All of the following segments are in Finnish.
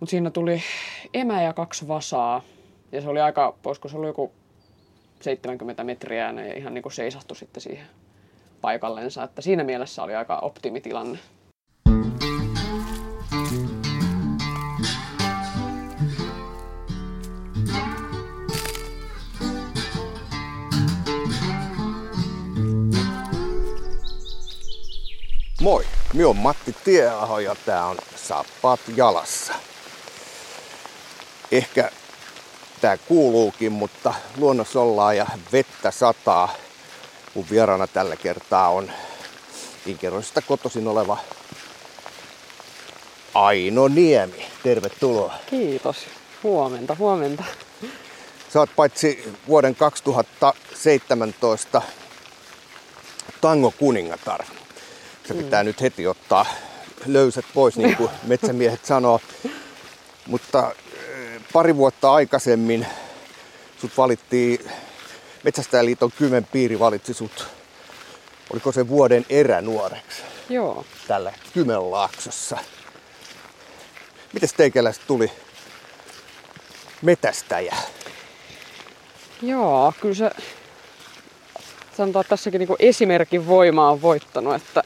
Mutta siinä tuli emä ja kaksi vasaa. Ja se oli aika, voisiko se ollut joku 70 metriä ja ihan niin kuin seisahtu sitten siihen paikallensa. Että siinä mielessä oli aika optimitilanne. Moi, minä on Matti Tieaho ja tää on Sappaat jalassa. Ehkä tää kuuluukin, mutta luonnossa ollaan ja vettä sataa. Mun vieraana tällä kertaa on Inkeroisesta kotoisin oleva Aino Niemi. Tervetuloa. Kiitos. Huomenta, huomenta. Sä oot paitsi vuoden 2017 tango kuningatar. Se pitää mm. nyt heti ottaa löysät pois, niin kuin metsämiehet sanoo. Mutta pari vuotta aikaisemmin sut valittiin, Metsästäjäliiton Kymen piiri valitsi sut, oliko se vuoden eränuoreksi? Joo. Tällä Kymenlaaksossa. Miten teikäläistä tuli metästäjä? Joo, kyllä se sanotaan, että tässäkin niin esimerkin voima on voittanut, että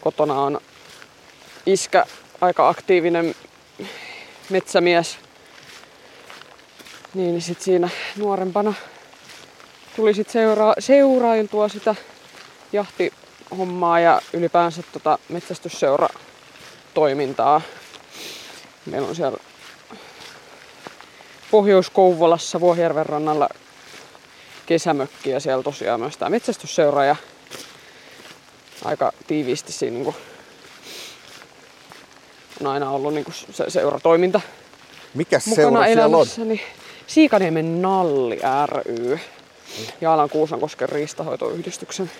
kotona on iskä aika aktiivinen metsämies. Niin sit siinä nuorempana tuli sit seura- seurailtua sitä jahtihommaa ja ylipäänsä tota metsästysseura toimintaa. Meillä on siellä Pohjois-Kouvolassa Vuohjärven rannalla kesämökki ja siellä tosiaan myös tämä metsästysseura ja aika tiiviisti siinä niin kuin, on aina ollut niin kuin se seuratoiminta Mikä mukana seura siellä on? Siikaniemen Nalli ry ja Alan Kuusankosken riistahoitoyhdistyksen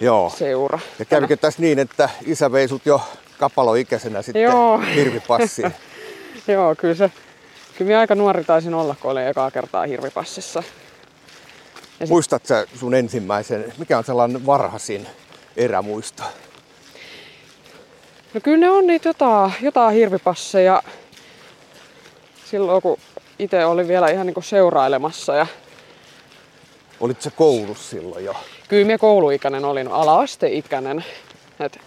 Joo. seura. Ja kävikö tässä niin, että isä vei sut jo kapaloikäisenä sitten Joo. hirvipassiin? Joo, kyllä se, kyllä minä aika nuori taisin olla, kun olin ekaa kertaa hirvipassissa. sit- Muistat sä sun ensimmäisen, mikä on sellainen varhaisin erämuisto? No kyllä ne on niitä jotain, jotain hirvipasseja silloin, kun itse olin vielä ihan niinku seurailemassa. Ja Olit sä koulussa silloin jo? kyllä minä kouluikäinen olin, ala-asteikäinen. Et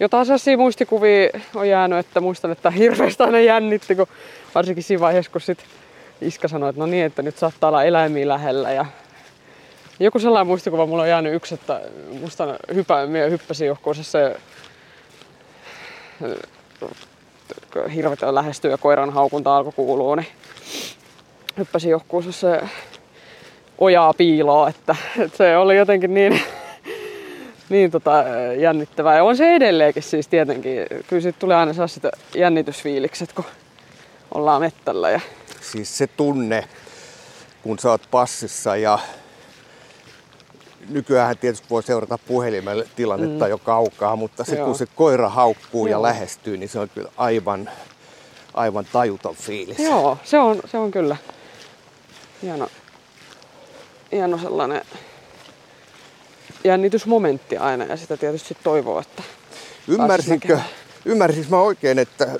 jotain sellaisia muistikuvia on jäänyt, että muistan, että hirveästi aina jännitti, kun varsinkin siinä vaiheessa, kun sit iskä sanoi, että no niin, että nyt saattaa olla eläimiä lähellä. Ja joku sellainen muistikuva mulla on jäänyt yksi, että muistan hypä, minä hyppäsin johonkin se hirvet lähestyy ja koiran haukunta alkoi kuulua, niin hyppäsin johonkin se ojaa piiloa, että, että se oli jotenkin niin, niin tota, jännittävää. Ja on se edelleenkin siis tietenkin. Kyllä siitä tulee aina sellaiset jännitysfiilikset, kun ollaan mettällä. Ja, Siis se tunne, kun sä oot passissa ja nykyään tietysti voi seurata puhelimella tilannetta mm. jo kaukaa, mutta Joo. kun se koira haukkuu ja Joo. lähestyy, niin se on kyllä aivan, aivan tajuton fiilis. joo, se on, se on kyllä hieno, hieno sellainen jännitysmomentti aina ja sitä tietysti toivoo, että Ymmärsinkö, ymmärsinkö mä oikein, että,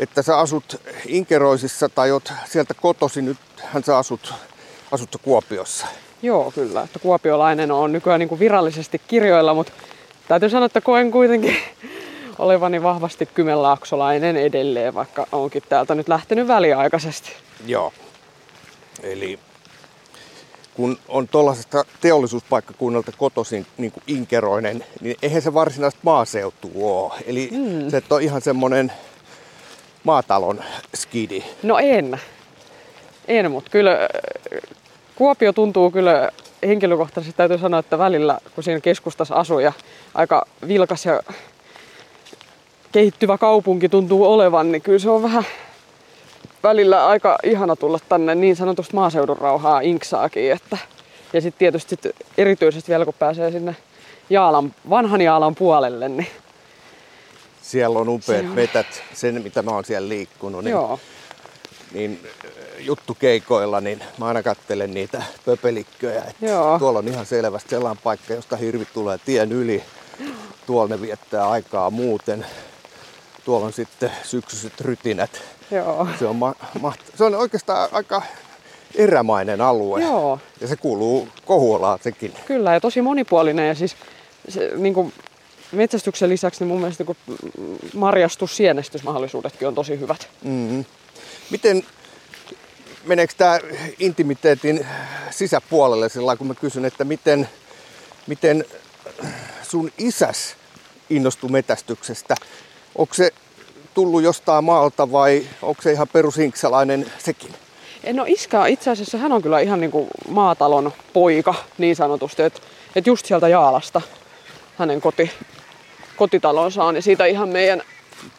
että sä asut Inkeroisissa tai oot sieltä kotosi, nythän sä asut, asut Kuopiossa. Joo, kyllä. Että kuopiolainen on nykyään niin kuin virallisesti kirjoilla, mutta täytyy sanoa, että koen kuitenkin olevani vahvasti kymenlaaksolainen edelleen, vaikka onkin täältä nyt lähtenyt väliaikaisesti. Joo. Eli kun on tuollaisesta teollisuuspaikkakunnalta kotoisin niin kuin inkeroinen, niin eihän se varsinaista maaseutua ole. Eli mm. se ole ihan semmoinen maatalon skidi. No en. En, mutta kyllä Kuopio tuntuu kyllä henkilökohtaisesti täytyy sanoa, että välillä kun siinä keskustassa asuu ja aika vilkas ja kehittyvä kaupunki tuntuu olevan, niin kyllä se on vähän välillä aika ihana tulla tänne niin sanotusti maaseudun rauhaa inksaakin. Että, ja sitten tietysti sit erityisesti vielä kun pääsee sinne Jaalan, vanhan Jaalan puolelle, niin Siellä on upeat Se on. metät, sen mitä mä oon siellä liikkunut. Niin, joo. Niin äh, juttukeikoilla, niin mä aina katselen niitä pöpelikköjä. Että Joo. tuolla on ihan selvästi sellainen paikka, josta hirvi tulee tien yli. Tuolla ne viettää aikaa muuten. tuolla on sitten syksyiset rytinät. Joo. Se on, ma- maht- se on oikeastaan aika erämainen alue. Joo. Ja se kuuluu Kohuolaan sekin. Kyllä, ja tosi monipuolinen. Ja siis se, niin kuin metsästyksen lisäksi niin mun mielestä niin marjastus, sienestysmahdollisuudetkin on tosi hyvät. Mm-hmm. Miten, meneekö tämä intimiteetin sisäpuolelle sillä kun mä kysyn, että miten, miten sun isäs innostui metästyksestä? Onko se tullut jostain maalta vai onko se ihan perushinksalainen sekin? No iskä itse asiassa hän on kyllä ihan niin kuin maatalon poika niin sanotusti, että, että just sieltä Jaalasta hänen koti, kotitalonsa on ja siitä ihan meidän...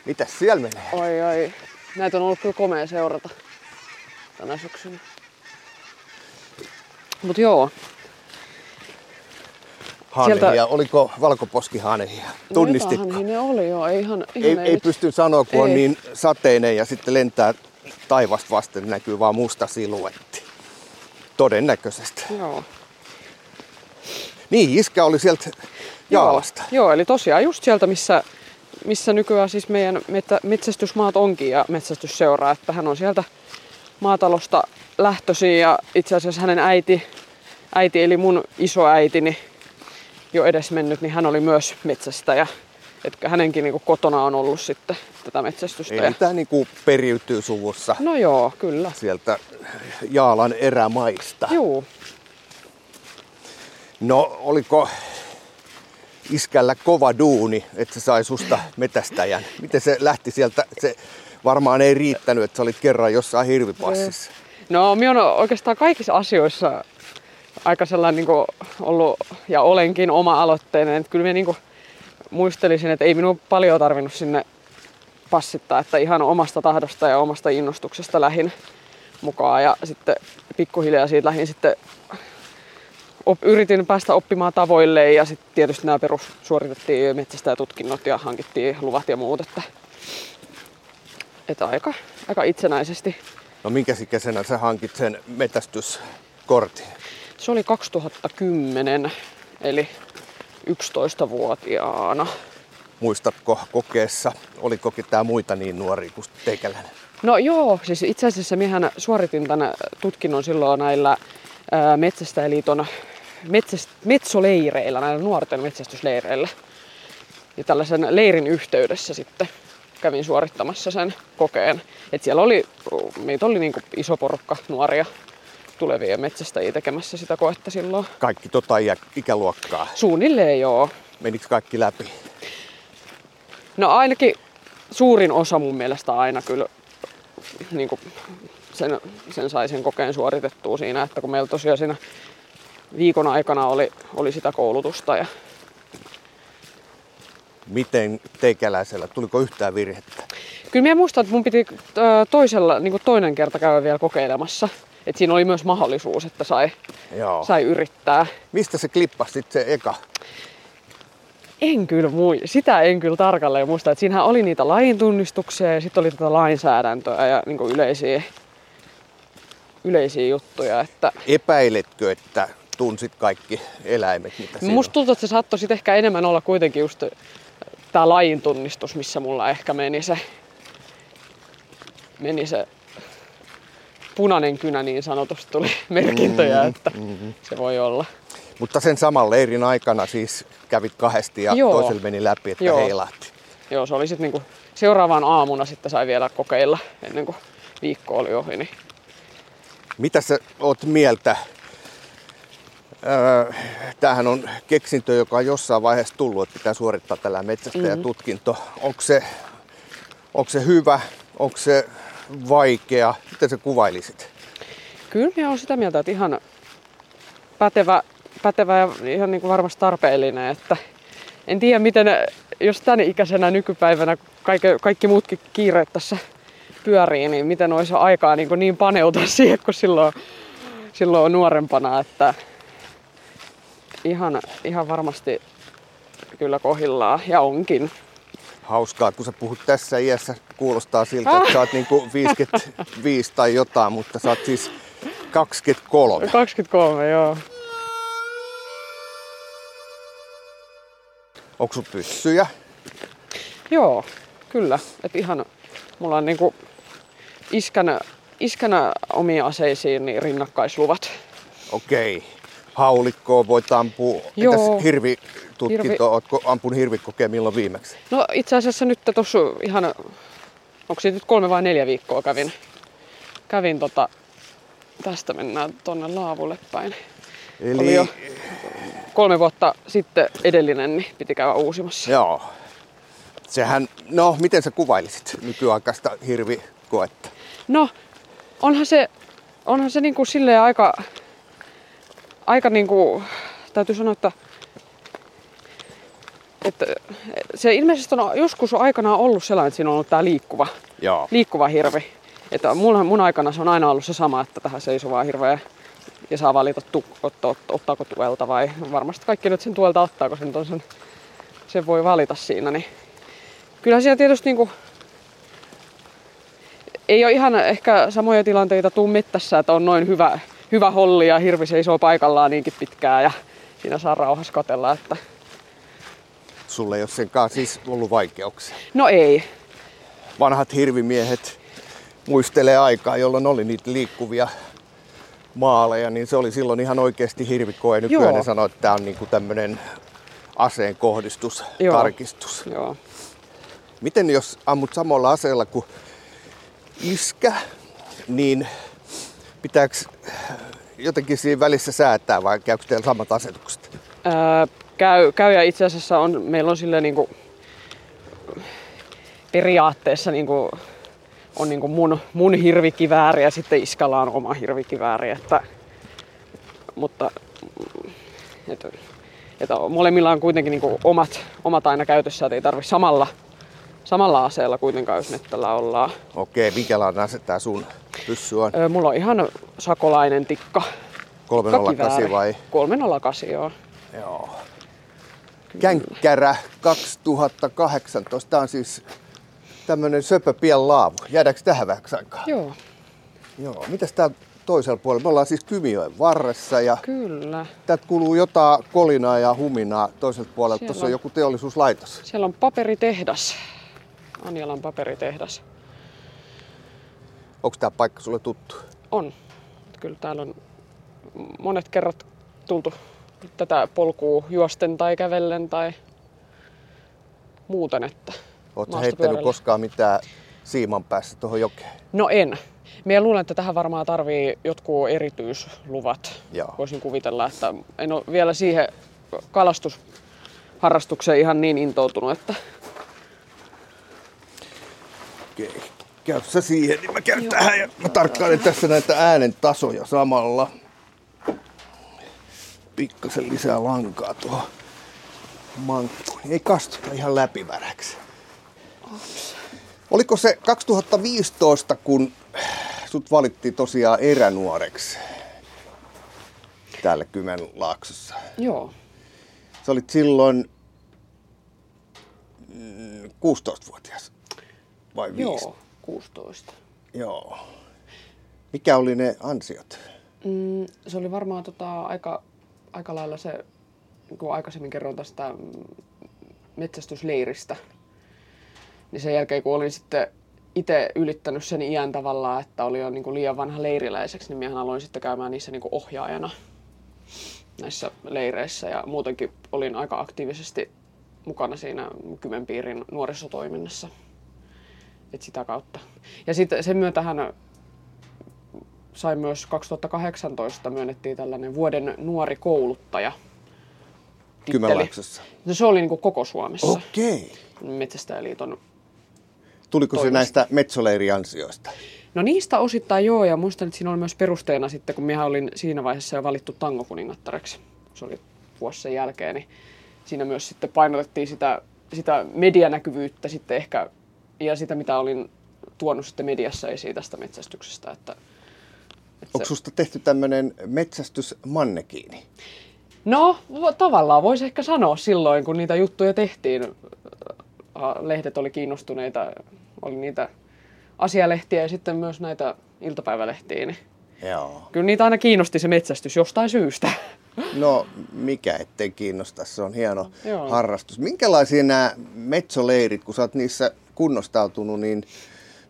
Mitäs siellä menee? Oi oi, näitä on ollut kyllä komea seurata tänä syksynä. Mut joo, Hanhia. Sieltä- Oliko valkoposkihanhia? Tunnistitko? No ne oli joo, ei ihan, ei, ihan ei nyt- pysty sanoa, kun on Ei. niin sateinen ja sitten lentää taivasta vasten, näkyy vaan musta siluetti. Todennäköisesti. Joo. Niin, iskä oli sieltä Jaalasta. Joo, joo, eli tosiaan just sieltä, missä, missä nykyään siis meidän metsästysmaat onkin ja metsästysseuraa, että hän on sieltä maatalosta lähtöisin ja itse asiassa hänen äiti, äiti eli mun isoäitini jo edes mennyt, niin hän oli myös metsästäjä. Että hänenkin niin kotona on ollut sitten tätä metsästystä. Eli Ja... tämä niinku periytyy suvussa No joo, kyllä. sieltä Jaalan erämaista. Juu. No, oliko iskällä kova duuni, että se sai susta metästäjän? Miten se lähti sieltä? Se varmaan ei riittänyt, että sä olit kerran jossain hirvipassissa. No, minä olen oikeastaan kaikissa asioissa aika sellainen niin ollut, ja olenkin oma-aloitteinen. Että kyllä minä niin muistelisin, että ei minun paljon tarvinnut sinne passittaa, että ihan omasta tahdosta ja omasta innostuksesta lähin mukaan. Ja sitten pikkuhiljaa siitä lähin sitten op, yritin päästä oppimaan tavoille ja sitten tietysti nämä perus suoritettiin metsästäjätutkinnot ja hankittiin luvat ja muut, että, että aika, aika itsenäisesti No minkä ikäisenä sä hankit sen metästyskortin? Se oli 2010, eli 11-vuotiaana. Muistatko kokeessa, oliko ketään muita niin nuoria kuin teikäläinen? No joo, siis itse asiassa miehän suoritin tämän tutkinnon silloin näillä Metsästäjäliiton metsäst, metsoleireillä, näillä nuorten metsästysleireillä. Ja tällaisen leirin yhteydessä sitten kävin suorittamassa sen kokeen. Et siellä oli, meitä oli niin iso porukka nuoria tulevia metsästäjiä tekemässä sitä koetta silloin. Kaikki tota ikäluokkaa. Suunnilleen joo. Menikö kaikki läpi? No ainakin suurin osa mun mielestä aina kyllä niin kuin sen, sen sai sen kokeen suoritettua siinä, että kun meillä tosiaan siinä viikon aikana oli, oli sitä koulutusta ja Miten teikäläisellä, tuliko yhtään virhettä? Kyllä minä muistan, että mun piti toisella, niin toinen kerta käydä vielä kokeilemassa. Et siinä oli myös mahdollisuus, että sai, Joo. sai yrittää. Mistä se klippasi sitten se eka? En kyllä mui, sitä en kyllä tarkalleen muista. Et siinähän oli niitä lain tunnistuksia ja sitten oli tätä lainsäädäntöä ja niin yleisiä, yleisiä juttuja. Että Epäiletkö, että tunsit kaikki eläimet, mitä siinä musta tuntuu, että se saattoi sit ehkä enemmän olla kuitenkin just tämä lajin tunnistus, missä mulla ehkä meni se, meni se punainen kynä niin sanotusti tuli merkintöjä, että se voi olla. Mutta sen saman leirin aikana siis kävit kahdesti ja Joo. toisella meni läpi, että Joo. heilahti. Joo, se oli sitten niinku seuraavan aamuna sitten sai vielä kokeilla ennen kuin viikko oli ohi. Niin Mitä sä oot mieltä? Öö, tämähän on keksintö, joka on jossain vaiheessa tullut, että pitää suorittaa tällä metsästäjätutkinto. Mm-hmm. Onko se, onko se hyvä? Onko se vaikea? Miten sä kuvailisit? kyllä minä olen sitä mieltä, että ihan pätevä, pätevä ja ihan niin kuin varmasti tarpeellinen. Että en tiedä, miten, jos tänne ikäisenä nykypäivänä kaikki, kaikki muutkin kiireet tässä pyörii, niin miten olisi aikaa niin, kuin niin paneutua siihen, kun silloin, silloin on nuorempana. Että ihan, ihan varmasti kyllä kohillaan ja onkin. Hauskaa, kun sä puhut tässä iässä, kuulostaa siltä, että sä oot niinku 55 tai jotain, mutta sä oot siis 23. 23, joo. Onko sun pyssyjä? Joo, kyllä. Että ihan, mulla on niinku iskänä, iskänä omiin aseisiin niin rinnakkaisluvat. Okei. Haulikkoa voit ampua. Joo. Entäs hirvitutkinto? Hirvi- Ootko ampunut hirvikokea milloin viimeksi? No itse asiassa nyt tuossa ihan, onko siitä nyt kolme vai neljä viikkoa kävin, kävin tota, tästä mennään tonne laavulle päin. Eli Oli jo kolme vuotta sitten edellinen, niin piti käydä uusimassa. Joo. Sehän, no miten sä kuvailisit nykyaikaista hirvikoetta? No, onhan se, onhan se niinku silleen aika, aika niinku, täytyy sanoa, että, että se ilmeisesti on joskus aikanaan ollut sellainen, että siinä on ollut tää liikkuva, Joo. liikkuva hirvi. Että mun, mun aikana se on aina ollut se sama, että tähän seisovaa hirveä ja saa valita, tu, otta, otta, ottaako tuelta vai varmasti kaikki nyt sen tuelta ottaa, kun sen, on sen, sen voi valita siinä. Niin. Kyllä siellä tietysti niinku, ei ole ihan ehkä samoja tilanteita tuu mettässä, että on noin hyvä, hyvä holli ja hirvi seisoo paikallaan niinkin pitkään ja siinä saa rauhassa katella. Että... Sulle ei ole senkaan siis ollut vaikeuksia. No ei. Vanhat hirvimiehet muistelee aikaa, jolloin oli niitä liikkuvia maaleja, niin se oli silloin ihan oikeasti hirvikoe. Nykyään Joo. ne sanoo, että tämä on niinku tämmöinen aseen kohdistus, Joo. tarkistus. Joo. Miten jos ammut samalla aseella kuin iskä, niin pitääkö jotenkin siinä välissä säätää vai käykö teillä samat asetukset? Ää, käy, käy ja itse asiassa on, meillä on sille niinku, periaatteessa niinku, on niinku mun, mun hirvikivääri ja sitten iskalla on oma hirvikivääri. Että, mutta et, et molemmilla on kuitenkin niinku omat, omat aina käytössä, että ei tarvi samalla, samalla aseella kuitenkaan, jos mettällä ollaan. Okei, minkälainen ase tää sun pyssy on? Mulla on ihan sakolainen tikka. 308 tikkakivääri. vai? 308, joo. Joo. Känkkärä 2018. Tää on siis tämmönen söpö pien laavu. Jäädäänkö tähän vähäksi aikaa? Joo, Joo. Mitäs tää toisella puolella? Me ollaan siis Kymijoen varressa ja kyllä. täältä kuuluu jotain kolinaa ja huminaa toiselta puolelta. Siellä Tuossa on. joku teollisuuslaitos. Siellä on paperitehdas. Anjalan paperitehdas. Onko tämä paikka sulle tuttu? On. Kyllä täällä on monet kerrat tultu tätä polkua juosten tai kävellen tai muuten. Että Oletko heittänyt koskaan mitään siiman päässä tuohon jokeen? No en. Minä luulen, että tähän varmaan tarvii jotkut erityisluvat. Joo. Voisin kuvitella, että en ole vielä siihen kalastusharrastukseen ihan niin intoutunut, että. Käy sä siihen, niin mä käyn tähän ja mä tarkkailen tässä näitä äänen tasoja samalla. Pikkasen lisää lankaa tuohon mankkuun. Ei kastuta ihan läpiväräksi. Oliko se 2015, kun sut valittiin tosiaan eränuoreksi täällä Kymenlaaksossa? joo, Sä olit silloin mm, 16-vuotias vai 5? joo, 16. Joo. Mikä oli ne ansiot? Mm, se oli varmaan tota, aika, aika lailla se, kun aikaisemmin kerroin tästä metsästysleiristä, niin sen jälkeen kun olin sitten itse ylittänyt sen iän tavallaan, että oli jo niin kuin liian vanha leiriläiseksi, niin minähän aloin sitten käymään niissä niin kuin ohjaajana näissä leireissä ja muutenkin olin aika aktiivisesti mukana siinä Kymenpiirin nuorisotoiminnassa. Et sitä kautta. Ja sitten sen myötähän sain myös 2018 myönnettiin tällainen vuoden nuori kouluttaja. Kymenlaaksossa. No se oli niin kuin koko Suomessa. Okei. Metsästäjäliiton. Tuliko se Toivosta. näistä metsoleiriansioista? No niistä osittain joo, ja muistan, että siinä oli myös perusteena sitten, kun minä olin siinä vaiheessa jo valittu tangokuningattareksi. Se oli vuosi sen jälkeen, niin siinä myös sitten painotettiin sitä, sitä medianäkyvyyttä sitten ehkä, ja sitä mitä olin tuonut sitten mediassa esiin tästä metsästyksestä. Että, että Onko susta tehty tämmönen metsästysmannekiini? No, tavallaan voisi ehkä sanoa silloin, kun niitä juttuja tehtiin. Lehdet oli kiinnostuneita, oli niitä asialehtiä ja sitten myös näitä iltapäivälehtiä. Niin Joo. kyllä niitä aina kiinnosti se metsästys jostain syystä. No, mikä ettei kiinnosta, se on hieno Joo. harrastus. Minkälaisia nämä metsoleirit, kun sä oot niissä kunnostautunut, niin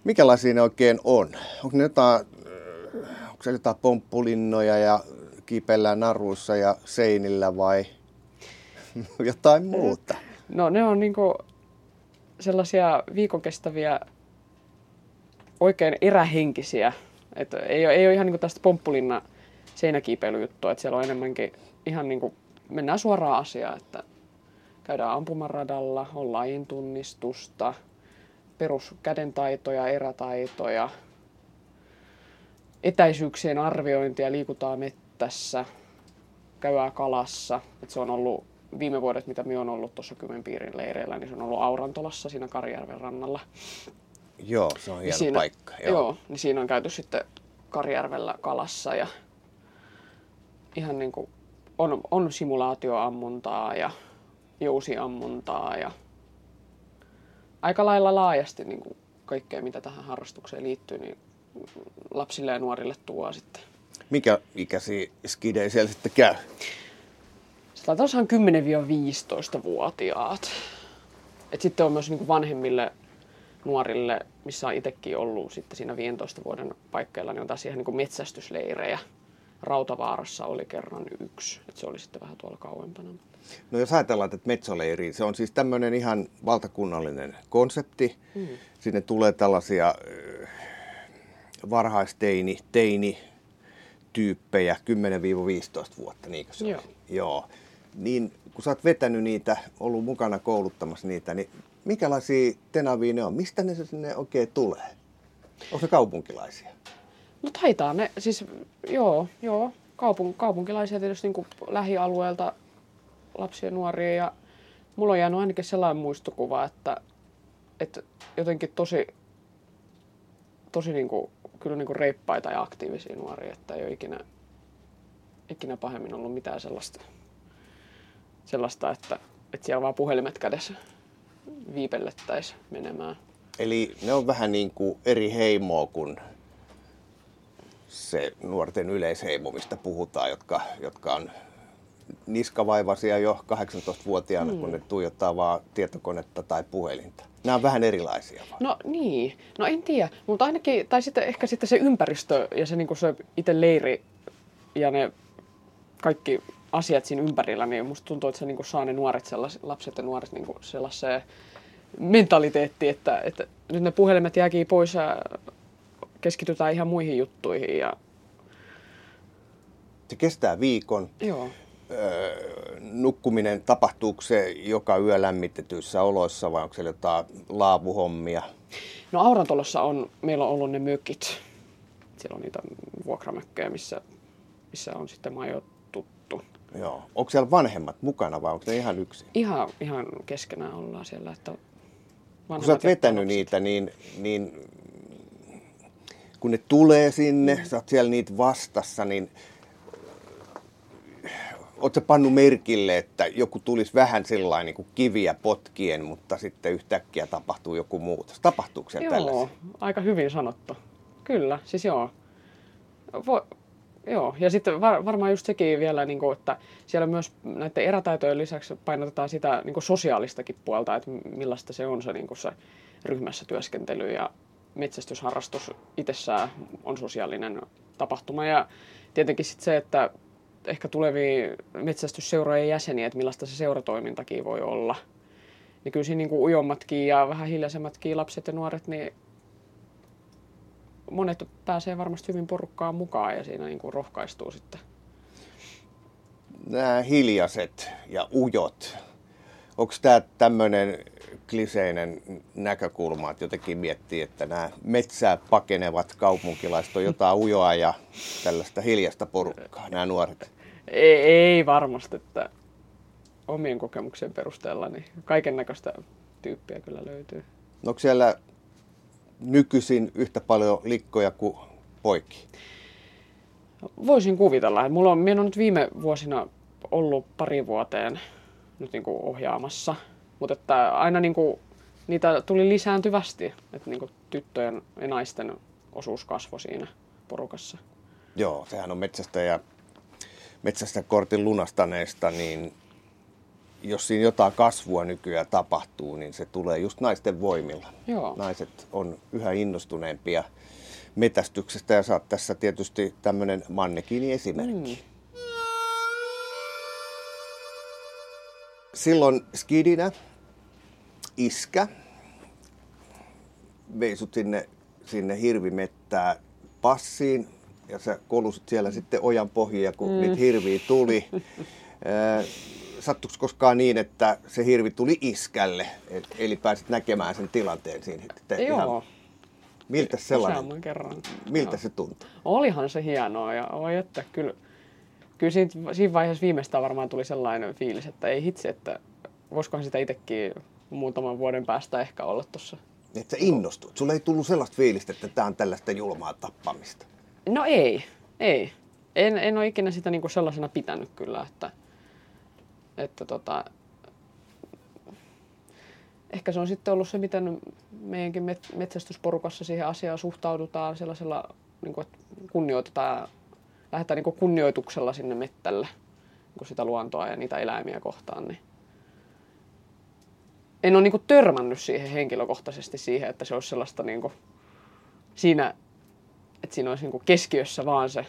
mikälaisia ne oikein on? Onko ne jotain, onko se jotain pomppulinnoja ja kiipellään naruissa ja seinillä vai jotain muuta? No ne on niinku sellaisia viikon kestäviä, oikein erähenkisiä. Et ei, ole, ei ole ihan niinku tästä pomppulinna seinäkiipeilyjuttua, että siellä on enemmänkin ihan niinku, mennään suoraan asiaan, että käydään ampumaradalla, on lajin tunnistusta, peruskädentaitoja, erätaitoja, etäisyyksien arviointia, liikutaan mettässä, käydään kalassa. Et se on ollut viime vuodet, mitä minä olen ollut tuossa Kymenpiirin leireillä, niin se on ollut Aurantolassa siinä Karjärven rannalla. Joo, se on hieno siinä, paikka. Joo. joo, niin siinä on käyty sitten Karjärvellä kalassa ja ihan niin kuin on, on simulaatioammuntaa ja jousiammuntaa ja aika lailla laajasti niin kuin kaikkea, mitä tähän harrastukseen liittyy, niin lapsille ja nuorille tuo sitten. Mikä ikäisiä skidejä siellä sitten käy? Sitä on 10-15-vuotiaat. Et sitten on myös niin kuin vanhemmille nuorille, missä on itsekin ollut sitten siinä 15 vuoden paikkeilla, niin on taas ihan niin kuin metsästysleirejä. Rautavaarassa oli kerran yksi, että se oli sitten vähän tuolla kauempana. No jos ajatellaan, että metsoleiri, se on siis tämmöinen ihan valtakunnallinen konsepti. Mm. Sinne tulee tällaisia varhaisteini, teini tyyppejä 10-15 vuotta, niinkö se Joo. Joo. Niin kun sä oot vetänyt niitä, ollut mukana kouluttamassa niitä, niin mikälaisia tenavia ne on? Mistä ne sinne oikein tulee? Onko se kaupunkilaisia? No taitaa ne, siis joo, joo kaupun, kaupunkilaisia tietysti niin lähialueelta lapsia ja nuoria ja mulla on jäänyt ainakin sellainen muistokuva, että, että jotenkin tosi, tosi niin kuin, kyllä niin kuin reippaita ja aktiivisia nuoria, että ei ole ikinä, ikinä pahemmin ollut mitään sellaista, sellaista että, että siellä vaan puhelimet kädessä viipellettäisiin menemään. Eli ne on vähän niin kuin eri heimoa kuin se nuorten yleisheimo, mistä puhutaan, jotka, jotka on niskavaivaisia jo 18-vuotiaana, mm. kun ne tuijottaa vaan tietokonetta tai puhelinta. Nämä on vähän erilaisia vaan. No niin, no en tiedä, mutta ainakin, tai sitten ehkä sitten se ympäristö ja se, niin se itse leiri ja ne kaikki asiat siinä ympärillä, niin musta tuntuu, että se niin saa ne nuoret sellaiset, lapset ja nuoret niin sellaiseen mentaliteetti, että, että nyt ne puhelimet jääkin pois ja keskitytään ihan muihin juttuihin. Ja... Se kestää viikon. Joo. Öö, nukkuminen, tapahtuuko se joka yö lämmitetyissä oloissa vai onko siellä jotain laavuhommia? No Aurantolossa on, meillä on ollut ne mökit. Siellä on niitä vuokramökkejä, missä, missä on sitten majoituttu. Joo. Onko siellä vanhemmat mukana vai onko ne ihan yksin? Ihan, ihan keskenään ollaan siellä. Että Kun sä oot vetänyt niitä, niin, niin kun ne tulee sinne, mm. sä oot siellä niitä vastassa, niin Oletko pannut merkille, että joku tulisi vähän sellainen niin kuin kiviä potkien, mutta sitten yhtäkkiä tapahtuu joku muutos? Tapahtuuko siellä Joo, tällaisia? aika hyvin sanottu. Kyllä, siis joo. Vo, joo, ja sitten var, varmaan just sekin vielä, niin kuin, että siellä myös näiden erätaitojen lisäksi painotetaan sitä niin kuin sosiaalistakin puolta, että millaista se on se, niin kuin se ryhmässä työskentely ja metsästysharrastus itsessään on sosiaalinen tapahtuma. Ja tietenkin sitten se, että ehkä tulevia metsästysseurojen jäseniä, että millaista se seuratoimintakin voi olla. Niin kyllä siinä niin kuin ujommatkin ja vähän hiljaisemmatkin lapset ja nuoret, niin monet pääsee varmasti hyvin porukkaan mukaan ja siinä niin kuin rohkaistuu sitten. Nämä hiljaiset ja ujot, onko tämä tämmöinen kliseinen näkökulma, että jotenkin miettii, että nämä metsää pakenevat kaupunkilaiset on jotain ujoa ja tällaista hiljasta porukkaa, nämä nuoret? Ei, ei varmasti, että omien kokemuksien perusteella niin kaiken näköistä tyyppiä kyllä löytyy. No onko siellä nykyisin yhtä paljon likkoja kuin poikki? Voisin kuvitella. Mulla on, minä on nyt viime vuosina ollut pari vuoteen nyt niin kuin ohjaamassa, mutta että aina niin kuin, niitä tuli lisääntyvästi, että niin kuin tyttöjen ja naisten osuus kasvoi siinä porukassa. Joo, sehän on metsästä ja metsästä kortin lunastaneesta, niin jos siinä jotain kasvua nykyään tapahtuu, niin se tulee just naisten voimilla. Joo. Naiset on yhä innostuneempia metästyksestä ja saat tässä tietysti tämmöinen mannekiini esimerkki. Mm. Silloin skidinä iskä veisut sinne, sinne hirvimettää passiin ja sä kolusit siellä sitten ojan pohjia, kun mm. niitä hirviä tuli. Sattuiko koskaan niin, että se hirvi tuli iskälle, eli pääsit näkemään sen tilanteen siinä? Että Joo. Ihan, miltä sellainen, kerran. miltä Joo. se tuntui? Olihan se hienoa ja oi että kyllä, kyllä siinä, siinä vaiheessa viimeistään varmaan tuli sellainen fiilis, että ei hitsi, että voisikohan sitä itsekin muutaman vuoden päästä ehkä olla tuossa. Että sä innostut. Sulla ei tullut sellaista fiilistä, että tämä on tällaista julmaa tappamista. No ei, ei. En, en ole ikinä sitä niinku sellaisena pitänyt kyllä, että, että tota, ehkä se on sitten ollut se, miten meidänkin metsästysporukassa siihen asiaan suhtaudutaan sellaisella, niin kuin, että kunnioitetaan, lähdetään niin kuin kunnioituksella sinne mettälle niin sitä luontoa ja niitä eläimiä kohtaan. Niin en ole niin kuin törmännyt siihen henkilökohtaisesti siihen, että se olisi sellaista niin kuin, siinä että siinä olisi niin keskiössä vaan se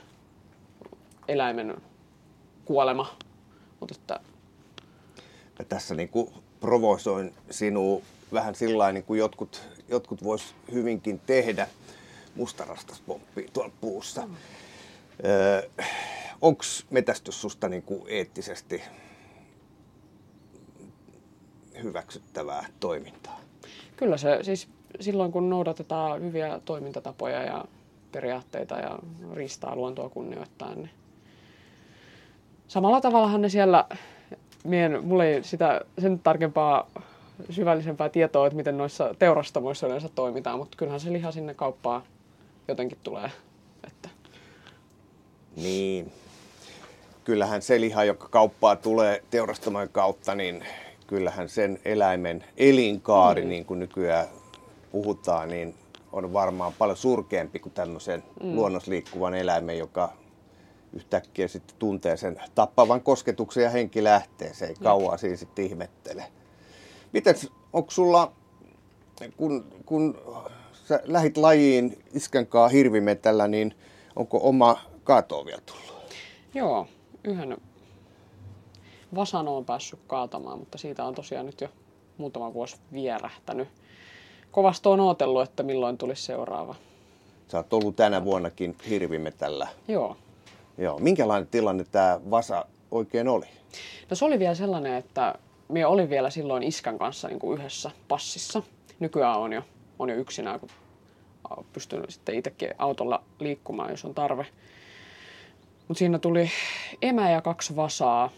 eläimen kuolema. Mutta että... Mä tässä niin kuin provosoin sinua vähän sillä niin kuin jotkut, jotkut vois hyvinkin tehdä. Mustarastas pomppii tuolla puussa. Mm. Öö, Onko metästys susta niin kuin eettisesti hyväksyttävää toimintaa? Kyllä se siis silloin kun noudatetaan hyviä toimintatapoja ja periaatteita ja ristaa luontoa kunnioittaa. Niin. Samalla tavallahan ne siellä, mien, mulla ei sitä sen tarkempaa syvällisempää tietoa, että miten noissa teurastamoissa yleensä toimitaan, mutta kyllähän se liha sinne kauppaan jotenkin tulee. Niin. Kyllähän se liha, joka kauppaa tulee teurastamojen kautta, niin kyllähän sen eläimen elinkaari, mm. niin kuin nykyään puhutaan, niin on varmaan paljon surkeampi kuin tämmöisen mm. luonnosliikkuvan eläimen, joka yhtäkkiä sitten tuntee sen tappavan kosketuksen ja henki lähtee. Se ei kauan siinä sitten ihmettele. Miten, onko sulla, kun, kun sä lähit lajiin iskänkaa hirvimetällä, niin onko oma kaatoa vielä tullut? Joo, yhden vasan on päässyt kaatamaan, mutta siitä on tosiaan nyt jo muutama vuosi vierähtänyt kovasti on odotellut, että milloin tulisi seuraava. Sä oot ollut tänä vuonnakin hirvimetällä. Joo. Joo. Minkälainen tilanne tämä Vasa oikein oli? No se oli vielä sellainen, että minä olin vielä silloin iskän kanssa niin kuin yhdessä passissa. Nykyään on jo, on jo yksinään, kun pystyn sitten itsekin autolla liikkumaan, jos on tarve. Mutta siinä tuli emä ja kaksi vasaa.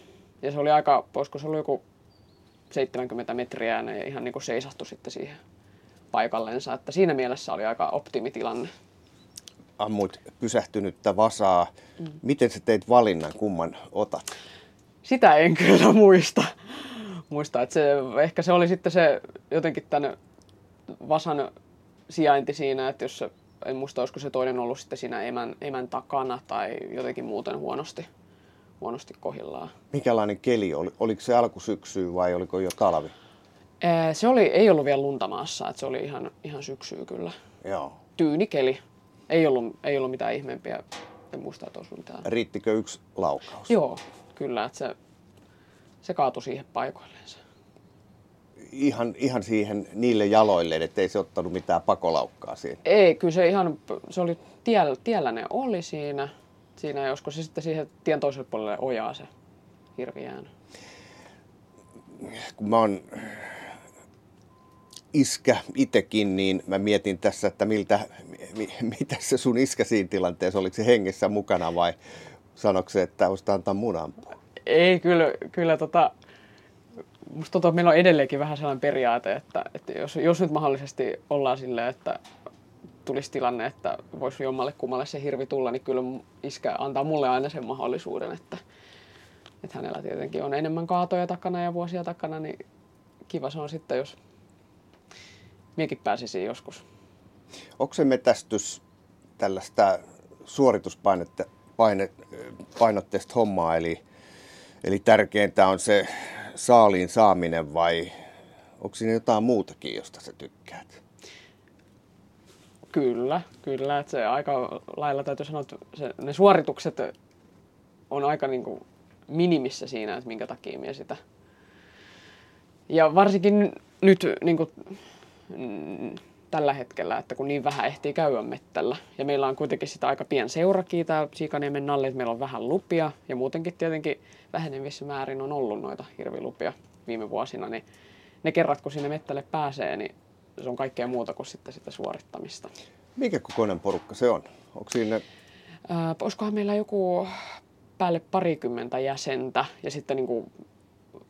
Ja se oli aika, voisiko se oli joku 70 metriä ja ne ihan niin kuin seisahtui sitten siihen paikallensa. Että siinä mielessä oli aika optimitilanne. Ammuit pysähtynyttä vasaa. Mm. Miten sä teit valinnan, kumman otat? Sitä en kyllä muista. muista että se, ehkä se oli sitten se jotenkin tämän vasan sijainti siinä, että jos se, en muista, olisiko se toinen ollut sitten siinä emän, emän takana tai jotenkin muuten huonosti, huonosti kohillaan. Mikälainen keli oli? Oliko se alkusyksyä vai oliko jo talvi? Se oli, ei ollut vielä lunta maassa, että se oli ihan, ihan syksyä kyllä. Joo. Tyynikeli. Ei ollut, ei ollut mitään ihmeempiä. En muista, että olisi mitään. Riittikö yksi laukaus? Joo, kyllä. Että se, se kaatui siihen paikoilleensa. Ihan, ihan siihen niille jaloille, ettei se ottanut mitään pakolaukkaa siinä? Ei, kyllä se ihan, se oli tiellä, tiellä ne oli siinä. Siinä joskus se sitten siihen tien toiselle puolelle ojaa se hirvi jäänyt. Kun mä oon iskä itekin, niin mä mietin tässä, että miltä, mitä se sun iskä siinä tilanteessa, oliko se hengessä mukana vai sanoiko se, että olisi antaa mun ampua? Ei, kyllä, kyllä tota, musta tuntuu, että meillä on edelleenkin vähän sellainen periaate, että, että jos, jos nyt mahdollisesti ollaan silleen, että tulisi tilanne, että voisi jommalle kummalle se hirvi tulla, niin kyllä iskä antaa mulle aina sen mahdollisuuden, että, että hänellä tietenkin on enemmän kaatoja takana ja vuosia takana, niin kiva se on sitten, jos Miekin pääsisin joskus. Onko se metästys tällaista suorituspainotteista hommaa, eli, eli tärkeintä on se saaliin saaminen vai onko siinä jotain muutakin, josta sä tykkäät? Kyllä, kyllä. Että se aika lailla täytyy sanoa, että se, ne suoritukset on aika niin kuin minimissä siinä, että minkä takia minä sitä. Ja varsinkin nyt niin kuin, tällä hetkellä, että kun niin vähän ehtii käydä mettällä. Ja meillä on kuitenkin sitä aika pien seurakin täällä Siikaniemen nalle, että meillä on vähän lupia. Ja muutenkin tietenkin vähenevissä määrin on ollut noita hirvilupia viime vuosina. Niin ne kerrat, kun sinne mettälle pääsee, niin se on kaikkea muuta kuin sitten sitä suorittamista. Mikä kokoinen porukka se on? Onko siinä... Ää, olisikohan meillä joku päälle parikymmentä jäsentä ja sitten niin kuin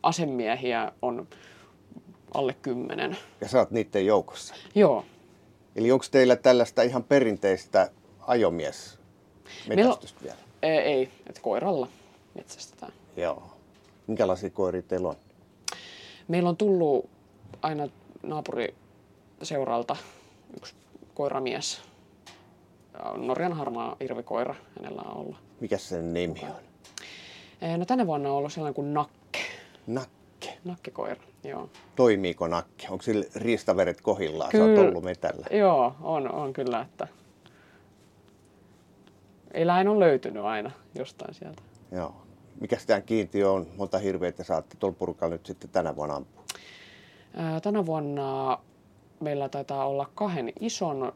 asemiehiä on alle kymmenen. Ja sä oot niiden joukossa? Joo. Eli onko teillä tällaista ihan perinteistä ajomies metästystä vielä? Ei, ei että koiralla metsästetään. Joo. Minkälaisia koiria teillä on? Meillä on tullut aina naapuriseuralta yksi koiramies. Norjan harmaa irvikoira hänellä on ollut. Mikä sen nimi on? No tänä vuonna on ollut sellainen kuin Nakke. Nakke. Nakkikoira, joo. Toimiiko nakke? Onko sillä riistaveret kohillaan? Kyllä. Sä oot ollut metällä. Joo, on, on kyllä, että eläin on löytynyt aina jostain sieltä. Joo. Mikä tämä kiintiö on? Monta hirveitä saatte tuolla nyt sitten tänä vuonna ampua? Ää, tänä vuonna meillä taitaa olla kahden ison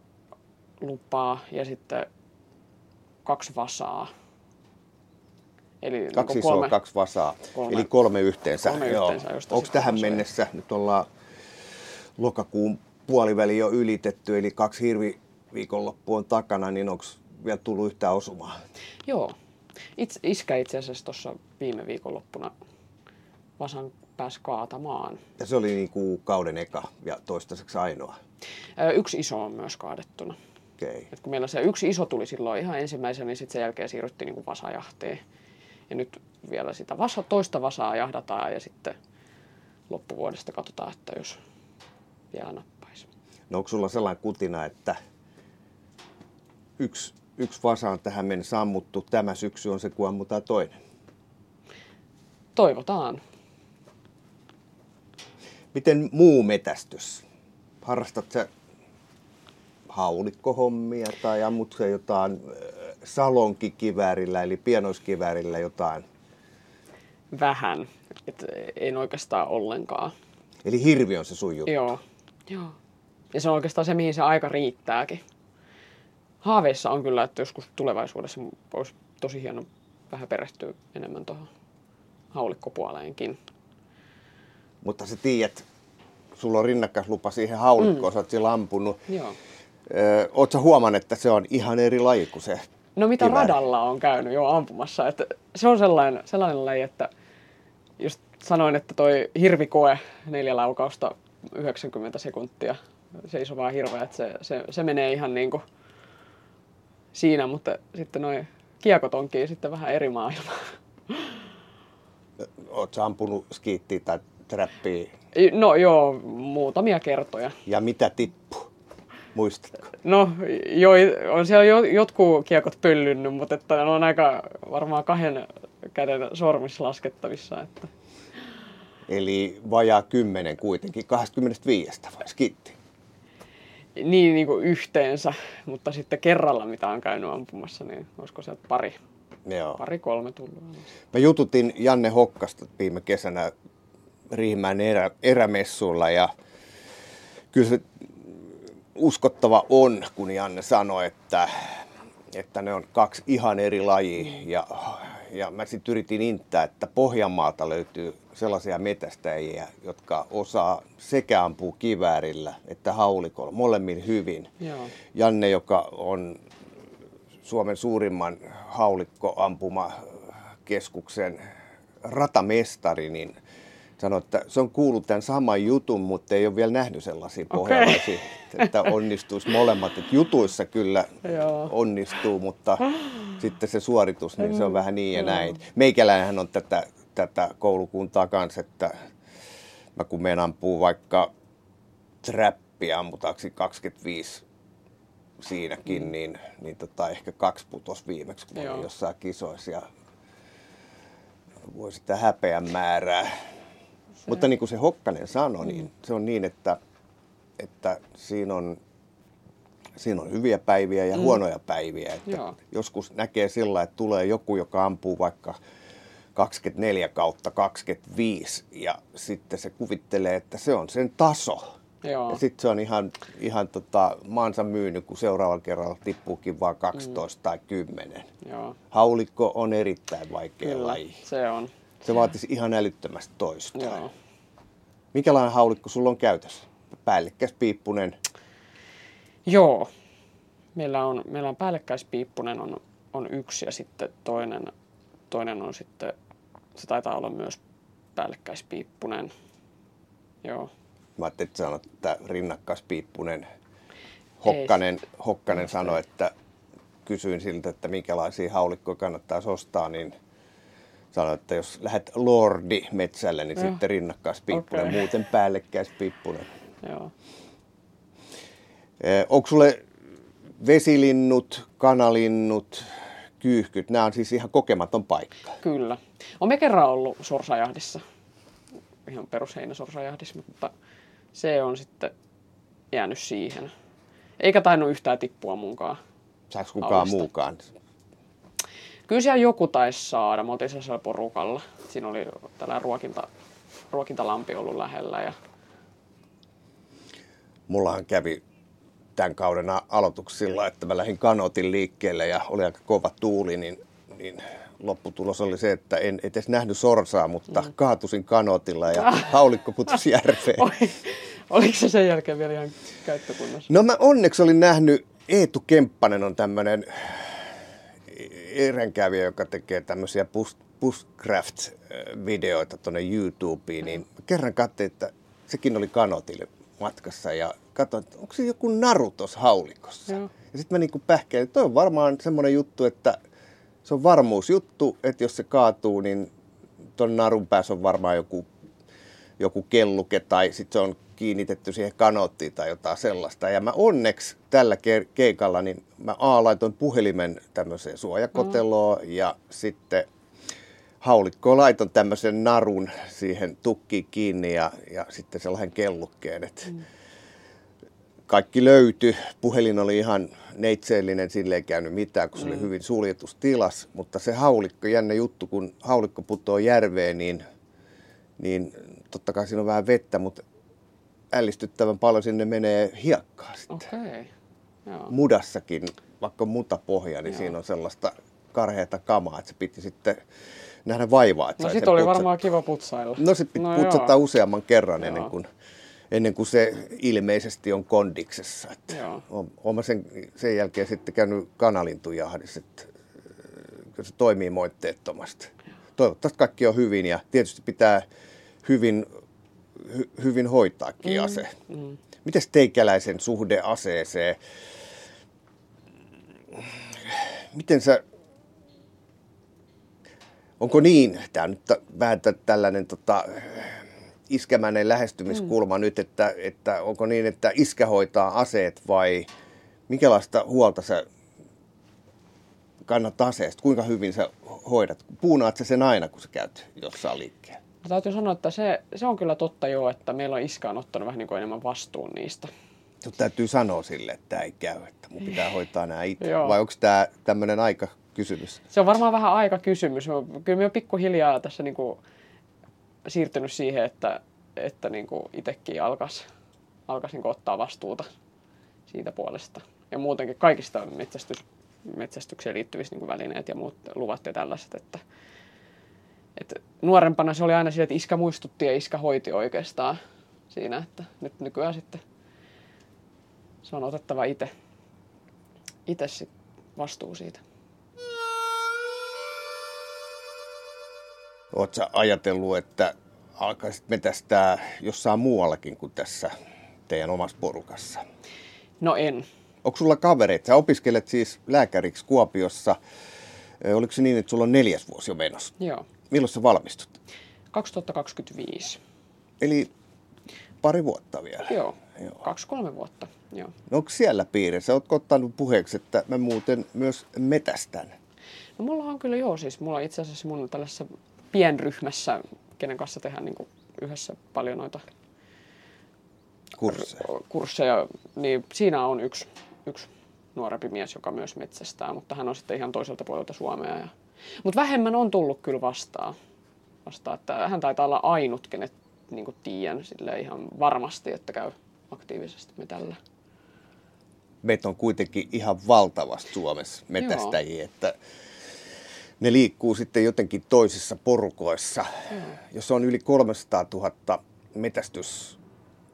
lupaa ja sitten kaksi vasaa. Eli kaksi niin isoa, kolme, kaksi vasaa. Kolme, Eli kolme yhteensä. Kolme Joo. yhteensä Onko tähän vasoja. mennessä, nyt ollaan lokakuun puoliväli jo ylitetty, eli kaksi hirvi viikonloppua on takana, niin onko vielä tullut yhtään osumaa? Joo. Itse, iskä itse asiassa tuossa viime viikonloppuna Vasan pääsi kaatamaan. Ja se oli niin kuin kauden eka ja toistaiseksi ainoa? Yksi iso on myös kaadettuna. Okay. Et kun meillä se yksi iso tuli silloin ihan ensimmäisenä, niin sitten sen jälkeen siirryttiin niin kuin vasajahteen. Ja nyt vielä sitä vasa, toista vasaa jahdataan ja sitten loppuvuodesta katsotaan, että jos vielä nappaisi. No onko sulla sellainen kutina, että yksi, yksi vasa on tähän mennessä ammuttu, tämä syksy on se, kun ammutaan toinen? Toivotaan. Miten muu metästys? Harrastat sä haulikkohommia tai ammut sä jotain salonkikiväärillä eli pienoiskiväärillä jotain? Vähän. Et en oikeastaan ollenkaan. Eli hirvi on se sun juttu? Joo. Joo. Ja se on oikeastaan se, mihin se aika riittääkin. Haaveissa on kyllä, että joskus tulevaisuudessa olisi tosi hieno vähän perehtyä enemmän tuohon haulikkopuoleenkin. Mutta sä tiedät, sulla on rinnakkaislupa siihen haulikkoon, mm. sä oot siellä ampunut. Joo. Öö, Oletko huomannut, että se on ihan eri laji kuin se No mitä kivääri. radalla on käynyt jo ampumassa. Että se on sellainen, sellainen laji, että just sanoin, että toi hirvikoe neljä laukausta 90 sekuntia seisovaa hirveä, että se, se, se menee ihan niin kuin siinä, mutta sitten noin kiekot onkin sitten vähän eri maailma. Oletko ampunut skiittiä tai trappia? No joo, muutamia kertoja. Ja mitä tippu? Muistatko? No, jo, on siellä jo, jotkut kiekot pöllynnyt, mutta että ne on aika varmaan kahden käden sormissa laskettavissa. Että. Eli vajaa kymmenen kuitenkin, 25 vai skitti? Niin, niin kuin yhteensä, mutta sitten kerralla mitä on käynyt ampumassa, niin olisiko se pari, Joo. pari kolme tullut. Mä jututin Janne Hokkasta viime kesänä Riihimäen erä, erämessuilla ja kyllä se uskottava on, kun Janne sanoi, että, että ne on kaksi ihan eri lajia. Ja, ja mä sitten yritin inttää, että Pohjanmaalta löytyy sellaisia metästäjiä, jotka osaa sekä ampua kiväärillä että haulikolla, molemmin hyvin. Joo. Janne, joka on Suomen suurimman haulikkoampuma keskuksen ratamestari, niin sanoi, että se on kuullut tämän saman jutun, mutta ei ole vielä nähnyt sellaisia pohjalaisia, okay. että onnistuisi molemmat. Että jutuissa kyllä Joo. onnistuu, mutta sitten se suoritus, niin se on vähän niin ja näin. Meikäläinenhän on tätä, tätä koulukuntaa kanssa, että mä kun menen ampuu vaikka trappia ammutaaksi 25 siinäkin, mm. niin, niin tota, ehkä kaksi putos viimeksi, kun olin jossain kisoissa ja voi sitä häpeän määrää Mutta niin kuin se Hokkanen sanoi, niin se on niin, että, että siinä on siinä on hyviä päiviä ja mm. huonoja päiviä. Että Joo. joskus näkee sillä, että tulee joku, joka ampuu vaikka 24 kautta 25 ja sitten se kuvittelee, että se on sen taso. Joo. Ja sitten se on ihan, ihan tota, maansa myynyt, kun seuraavalla kerralla tippuukin vain 12 mm. tai 10. Joo, Haulikko on erittäin vaikea kyllä, laji. se on. Se vaatisi ihan älyttömästi toistoa. Joo. Minkälainen haulikko sulla on käytössä? Päällekkäs piippunen. Joo. Meillä on, meillä on päällekkäispiippunen on, on yksi ja sitten toinen, toinen on sitten, se taitaa olla myös päällekkäispiippunen. Joo. Mä ajattelin, että sanot, että rinnakkaispiippunen. Hokkanen, Hokkanen sanoi, että kysyin siltä, että minkälaisia haulikkoja kannattaisi ostaa, niin sanoi, että jos lähdet Lordi metsälle, niin Joo. sitten rinnakkaispiippunen, Okei. muuten päällekkäispiippunen. Joo. Eh, Onko sulle vesilinnut, kanalinnut, kyyhkyt, nämä on siis ihan kokematon paikka. Kyllä. Olen kerran ollut sorsajahdissa. Ihan perus heinäsorsajahdissa, mutta se on sitten jäänyt siihen. Eikä tainnut yhtään tippua munkaan. Saako kukaan Aulista. muukaan? Kyllä siellä joku taisi saada. Me oltiin sellaisella porukalla. Siinä oli tällainen ruokinta, ruokintalampi ollut lähellä. Ja... Mullahan kävi tämän kauden a- aloituksessa sillä, että mä lähdin kanotin liikkeelle ja oli aika kova tuuli, niin, niin lopputulos oli se, että en edes nähnyt sorsaa, mutta mm. kaatusin kanotilla ja haulikko putosi järveen. Oi, oliko se sen jälkeen vielä ihan käyttökunnossa? No mä onneksi olin nähnyt, Eetu Kemppanen on tämmöinen erenkävijä, joka tekee tämmöisiä bus- bushcraft-videoita tuonne YouTubeen, niin kerran katsoin, että sekin oli kanotille matkassa ja katsoin, että onko se joku naru tuossa haulikossa. Joo. Ja sitten mä niinku pähkäin, että toi on varmaan semmoinen juttu, että se on varmuusjuttu, että jos se kaatuu, niin ton narun päässä on varmaan joku joku kelluke tai sitten se on kiinnitetty siihen kanottiin tai jotain sellaista. Ja mä onneksi tällä ke- keikalla, niin mä A laitoin puhelimen tämmöiseen suojakoteloon mm. ja sitten haulikkoon laitoin tämmöisen narun siihen tukkiin kiinni ja, ja sitten sellaisen kellukkeen. Et mm. Kaikki löytyi. Puhelin oli ihan neitseellinen, sille ei käynyt mitään, kun se oli hyvin suljetus tilas. Mutta se haulikko, jännä juttu, kun haulikko putoaa järveen, niin niin totta kai siinä on vähän vettä, mutta ällistyttävän paljon sinne menee hiekkaa sitten. Okei. Okay. Joo. Mudassakin, vaikka mutapohja, niin Joo. siinä on sellaista karheata kamaa, että se piti sitten nähdä vaivaa. Että No sit oli putsa- varmaan kiva putsailla. No se piti No putsata joo. useamman kerran ennen Joo. kuin, ennen kuin se ilmeisesti on kondiksessa. Että on, mä sen, sen jälkeen sitten käynyt kanalintujahdissa, että äh, se toimii moitteettomasti. Toivottavasti kaikki on hyvin ja tietysti pitää hyvin, hy, hyvin hoitaakin mm. ase. Mm. Mites teikäläisen suhde aseeseen? Miten sä Onko niin, tämä nyt tä- vähän tä- tällainen tota, iskämäinen lähestymiskulma mm. nyt, että, että onko niin, että iskä hoitaa aseet vai minkälaista huolta sä kannat aseesta? Kuinka hyvin sä hoidat? Puunaat sä sen aina, kun sä käyt jossain liikkeellä? Ja täytyy sanoa, että se, se on kyllä totta jo, että meillä on iskä on ottanut vähän niin kuin enemmän vastuun niistä. Sun täytyy sanoa sille, että tämä ei käy, että mun pitää hoitaa nämä itse. Vai onko tämä tämmöinen aika kysymys? Se on varmaan vähän aika kysymys. Kyllä me on pikkuhiljaa tässä niin kuin siirtynyt siihen, että, että niin kuin itsekin alkaisi alkas niin ottaa vastuuta siitä puolesta. Ja muutenkin kaikista metsästys, metsästykseen liittyvistä niin välineet ja muut luvat ja tällaiset. Että, että nuorempana se oli aina sillä, että iskä muistutti ja iskä hoiti oikeastaan siinä, että nyt nykyään sitten se on otettava itse itse sit vastuu siitä. Oletko ajatellut, että alkaisit metästää jossain muuallakin kuin tässä teidän omassa porukassa? No en. Onko sulla kavereita? Sä opiskelet siis lääkäriksi Kuopiossa. Oliko se niin, että sulla on neljäs vuosi jo menossa? Joo. Milloin sä valmistut? 2025. Eli pari vuotta vielä. Joo. Joo. Kaksi-kolme vuotta. Joo. No onko siellä piirissä? Oletko ottanut puheeksi, että mä muuten myös metästän? No mulla on kyllä joo, siis mulla on itse asiassa mun tällaisessa pienryhmässä, kenen kanssa tehdään niin kuin yhdessä paljon noita Kursseja. kursseja, niin siinä on yksi, yksi nuorempi mies, joka myös metsästää, mutta hän on sitten ihan toiselta puolelta Suomea. Ja... Mutta vähemmän on tullut kyllä vastaan. vastaan että hän taitaa olla ainut, kenet niin tiedän sille ihan varmasti, että käy aktiivisesti metällä. Meitä on kuitenkin ihan valtavasti Suomessa metästäjiä, Joo. että ne liikkuu sitten jotenkin toisissa porukoissa. Joo. Jos on yli 300 000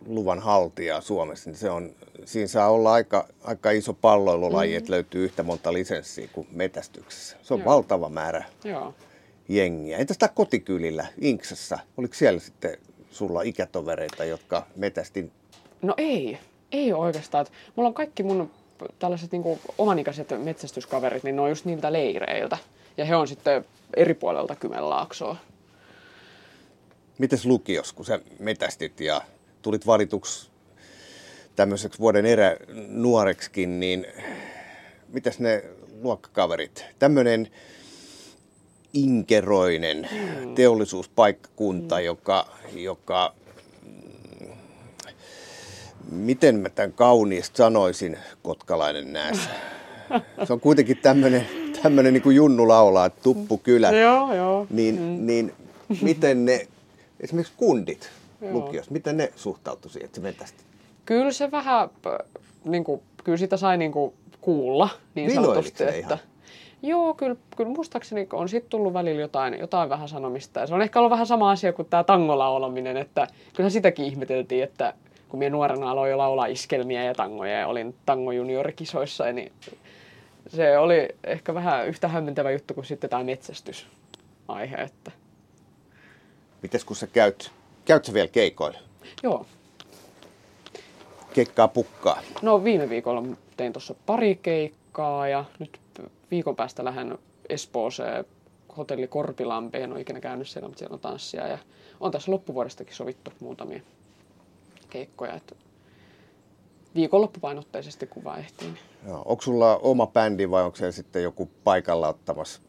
metästysluvan haltijaa Suomessa, niin se on, siinä saa olla aika, aika iso palloilulaji, mm. että löytyy yhtä monta lisenssiä kuin metästyksessä. Se on Joo. valtava määrä Joo. jengiä. Entäs tämä kotikylillä Inksassa? Oliko siellä sitten sulla ikätovereita, jotka metästi? No ei, ei oikeastaan. Mulla on kaikki mun tällaiset niin omanikäiset metsästyskaverit, niin ne on just niiltä leireiltä. Ja he on sitten eri puolelta Kymenlaaksoa. Mites lukios, kun sä metästit ja tulit valituksi tämmöiseksi vuoden erä nuoreksikin, niin mitäs ne luokkakaverit? Tämmöinen inkeroinen mm. teollisuuspaikkakunta, mm. joka, joka miten mä tämän kauniisti sanoisin, kotkalainen näässä. Se on kuitenkin tämmöinen, tämmöinen niin kuin Junnu laulaa, tuppukylä. Joo, joo. Niin, mm. niin miten ne, esimerkiksi kundit lukios, miten ne suhtautuivat siihen, että se metästi? Kyllä se vähän, niin kuin, kyllä sitä sai niin kuin kuulla niin sanotusti, että... Ihan? Joo, kyllä, kyllä muistaakseni on sitten tullut välillä jotain, jotain vähän sanomista. Ja se on ehkä ollut vähän sama asia kuin tämä tangolaulaminen, että kyllähän sitäkin ihmeteltiin, että kun minä nuorena aloin jo laulaa iskelmiä ja tangoja ja olin tango juniorikisoissa, niin se oli ehkä vähän yhtä hämmentävä juttu kuin sitten tämä metsästysaihe. Että... Mites kun sä käyt, käyt sä vielä keikoilla? Joo. Keikkaa pukkaa? No viime viikolla tein tuossa pari keikkaa ja nyt viikon päästä lähden Espooseen hotelli Korpilampi. En ole ikinä käynyt siellä, mutta siellä on tanssia ja on tässä loppuvuodestakin sovittu muutamia keikkoja. Että viikonloppupainotteisesti kuva ehtii. Joo. Onko sulla oma bändi vai onko se sitten joku paikalla ottamassa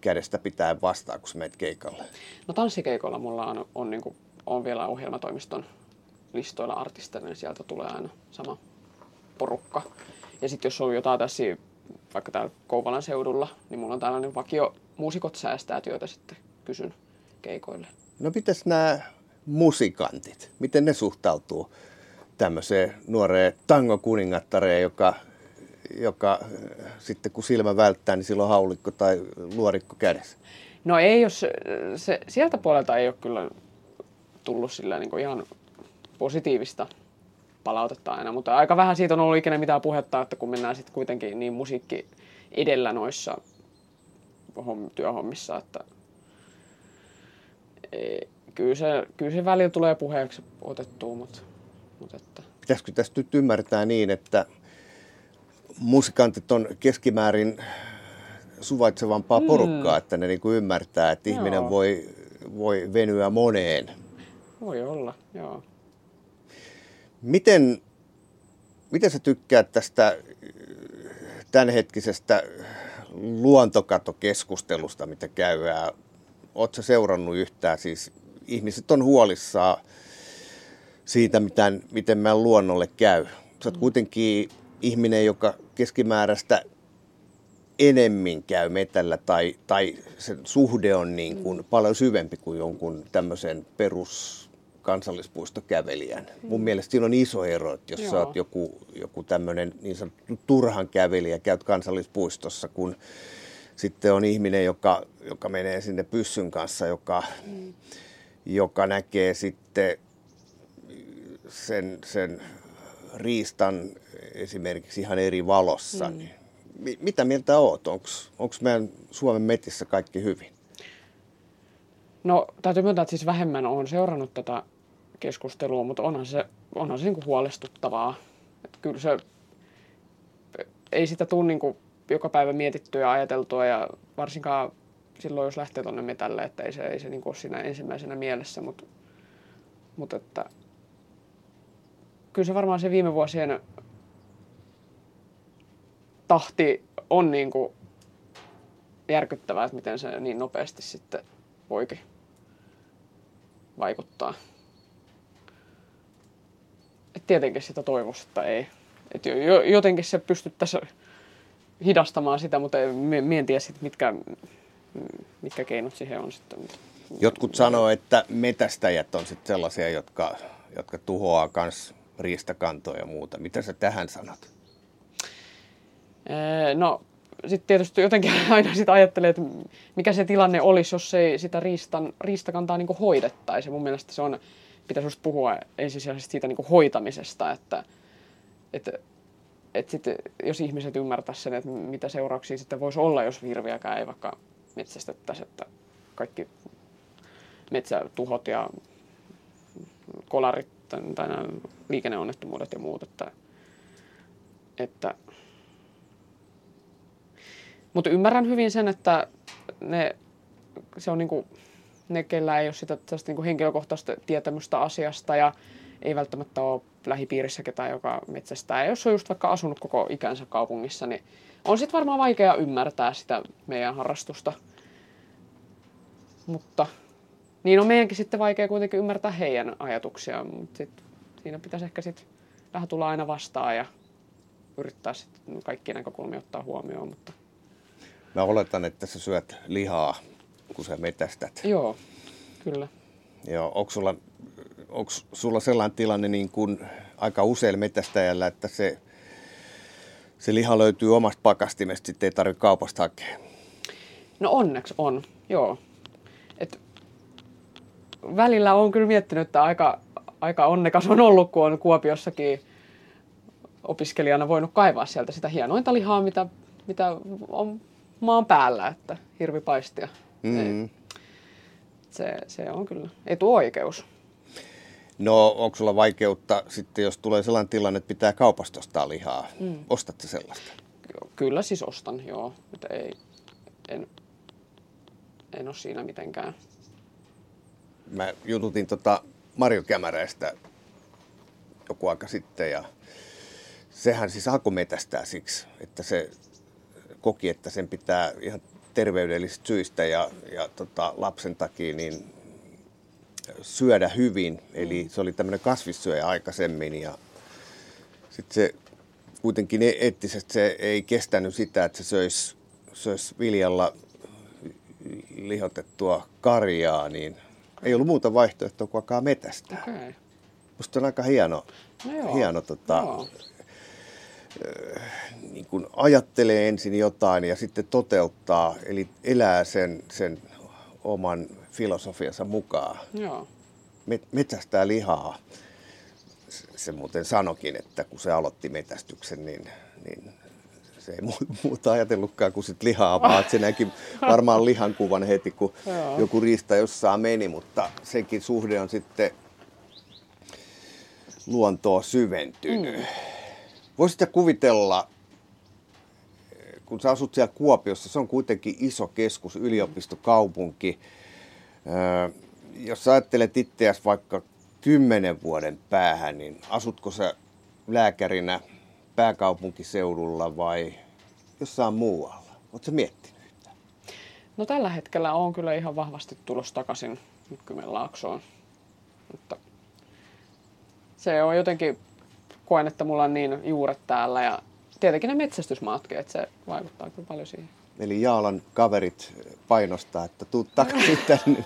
kädestä pitää vastaan, kun meet keikalle? No tanssikeikoilla mulla on, on, niin kuin, on vielä ohjelmatoimiston listoilla artisteina, niin sieltä tulee aina sama porukka. Ja sitten jos on jotain tässä vaikka täällä Kouvalan seudulla, niin mulla on tällainen vakio muusikot säästää työtä sitten kysyn keikoille. No mitäs nämä musikantit, miten ne suhtautuu tämmöiseen nuoreen tango-kuningattareen, joka, joka äh, sitten kun silmä välttää, niin silloin haulikko tai luorikko kädessä? No ei, jos se, sieltä puolelta ei ole kyllä tullut sillä niin ihan positiivista palautetta aina, mutta aika vähän siitä on ollut ikinä mitään puhetta, että kun mennään sitten kuitenkin niin musiikki edellä noissa työhommissa, että kyllä se, kyllä se välillä tulee puheeksi otettua, mutta, mutta että... Pitäisikö tästä nyt ymmärtää niin, että musikantit on keskimäärin suvaitsevampaa mm. porukkaa, että ne niin kuin ymmärtää, että joo. ihminen voi, voi venyä moneen. Voi olla, joo. Miten, miten sä tykkäät tästä tämänhetkisestä luontokatokeskustelusta, mitä käydään? Oletko seurannut yhtään? Siis ihmiset on huolissaan siitä, miten, miten meidän luonnolle käy. Sä oot kuitenkin ihminen, joka keskimääräistä enemmän käy metällä tai, tai sen suhde on niin kuin paljon syvempi kuin jonkun tämmöisen perus kansallispuistokävelijän. Mun mielestä siinä on iso ero, että jos Joo. sä oot joku, joku tämmöinen niin sanottu turhan kävelijä, käyt kansallispuistossa, kun sitten on ihminen, joka, joka menee sinne pyssyn kanssa, joka, mm. joka näkee sitten sen, sen riistan esimerkiksi ihan eri valossa. Mm. Niin, mitä mieltä oot? Onko meidän Suomen metissä kaikki hyvin? No täytyy myöntää, että siis vähemmän olen seurannut tätä keskustelua, mutta onhan se, onhan se niin kuin huolestuttavaa. Että kyllä se, ei sitä tule niin kuin joka päivä mietittyä ja ajateltua ja varsinkaan silloin, jos lähtee tuonne metälle, että ei se, ei se niin kuin ole siinä ensimmäisenä mielessä, mutta, mutta että kyllä se varmaan se viime vuosien tahti on niin kuin järkyttävää, että miten se niin nopeasti sitten voikin vaikuttaa. Et tietenkin sitä toivoisi, että ei. Et jotenkin se pystyttäisiin hidastamaan sitä, mutta tiedä sit, mitkä, mitkä keinot siihen on sitten. Jotkut sanoo, että metästäjät on sitten sellaisia, jotka, jotka tuhoaa myös riistakantoja ja muuta. Mitä sä tähän sanot? No, sitten tietysti jotenkin aina sitä ajattelee, että mikä se tilanne olisi, jos ei sitä riistan, riistakantaa niin hoidettaisi. Mun mielestä se on, pitäisi just puhua ensisijaisesti siitä niin hoitamisesta, että, että, että sitten, jos ihmiset ymmärtäisivät sen, että mitä seurauksia sitten voisi olla, jos hirviäkään ei vaikka metsästettäisi, että kaikki metsätuhot ja kolarit tai nämä liikenneonnettomuudet ja muut, että, että mutta ymmärrän hyvin sen, että ne, se on niinku, ne, kellä ei ole sitä niinku henkilökohtaista tietämystä asiasta ja ei välttämättä ole lähipiirissä ketään, joka metsästää. Ja jos on just vaikka asunut koko ikänsä kaupungissa, niin on sitten varmaan vaikea ymmärtää sitä meidän harrastusta. Mutta niin on meidänkin sitten vaikea kuitenkin ymmärtää heidän ajatuksiaan, mutta sit, siinä pitäisi ehkä sitten vähän tulla aina vastaan ja yrittää sitten kaikki näkökulmia ottaa huomioon. Mutta... Mä oletan, että sä syöt lihaa, kun sä metästät. Joo, kyllä. Joo, onko sulla, onko sulla sellainen tilanne niin kuin aika usein metästäjällä, että se, se liha löytyy omasta pakastimesta, sitten ei tarvitse kaupasta hakea? No onneksi on, joo. Et välillä on kyllä miettinyt, että aika, aika onnekas on ollut, kun on Kuopiossakin opiskelijana voinut kaivaa sieltä sitä hienointa lihaa, mitä, mitä on maan päällä, että hirvipaistia. Mm. Se, se on kyllä etuoikeus. No onko sulla vaikeutta sitten, jos tulee sellainen tilanne, että pitää kaupasta ostaa lihaa? Mm. Ostatko sellaista? Kyllä siis ostan, joo. Että ei, en, en ole siinä mitenkään. Mä jututin tota Mario Kämäräistä joku aika sitten ja sehän siis alkoi metästää siksi, että se koki, että sen pitää ihan terveydellisistä syistä ja, ja tota, lapsen takia niin syödä hyvin. Eli se oli tämmöinen kasvissyöjä aikaisemmin ja sitten se kuitenkin e- eettisesti se ei kestänyt sitä, että se söisi, söisi viljalla lihotettua karjaa, niin ei ollut muuta vaihtoehtoa kuin alkaa metästää. Okay. Musta on aika hieno, no hieno tota, joo niin kuin ajattelee ensin jotain ja sitten toteuttaa, eli elää sen, sen oman filosofiansa mukaan. Joo. Metsästää lihaa. Se muuten sanokin, että kun se aloitti metästyksen, niin, niin se ei muuta ajatellutkaan kuin sit lihaa, vaan se näki varmaan lihan kuvan heti, kun Joo. joku riista jossain meni, mutta senkin suhde on sitten luontoa syventynyt. Mm. Voisitko kuvitella, kun sä asut siellä Kuopiossa, se on kuitenkin iso keskus, yliopistokaupunki. Jos sä ajattelet itseäsi vaikka kymmenen vuoden päähän, niin asutko sä lääkärinä pääkaupunkiseudulla vai jossain muualla? Oletko miettinyt? No tällä hetkellä on kyllä ihan vahvasti tulossa takaisin Kymenlaaksoon. Mutta se on jotenkin koen, että mulla on niin juuret täällä ja tietenkin ne metsästysmaatkin, että se vaikuttaa kyllä paljon siihen. Eli Jaalan kaverit painostaa, että tuu takaisin tänne.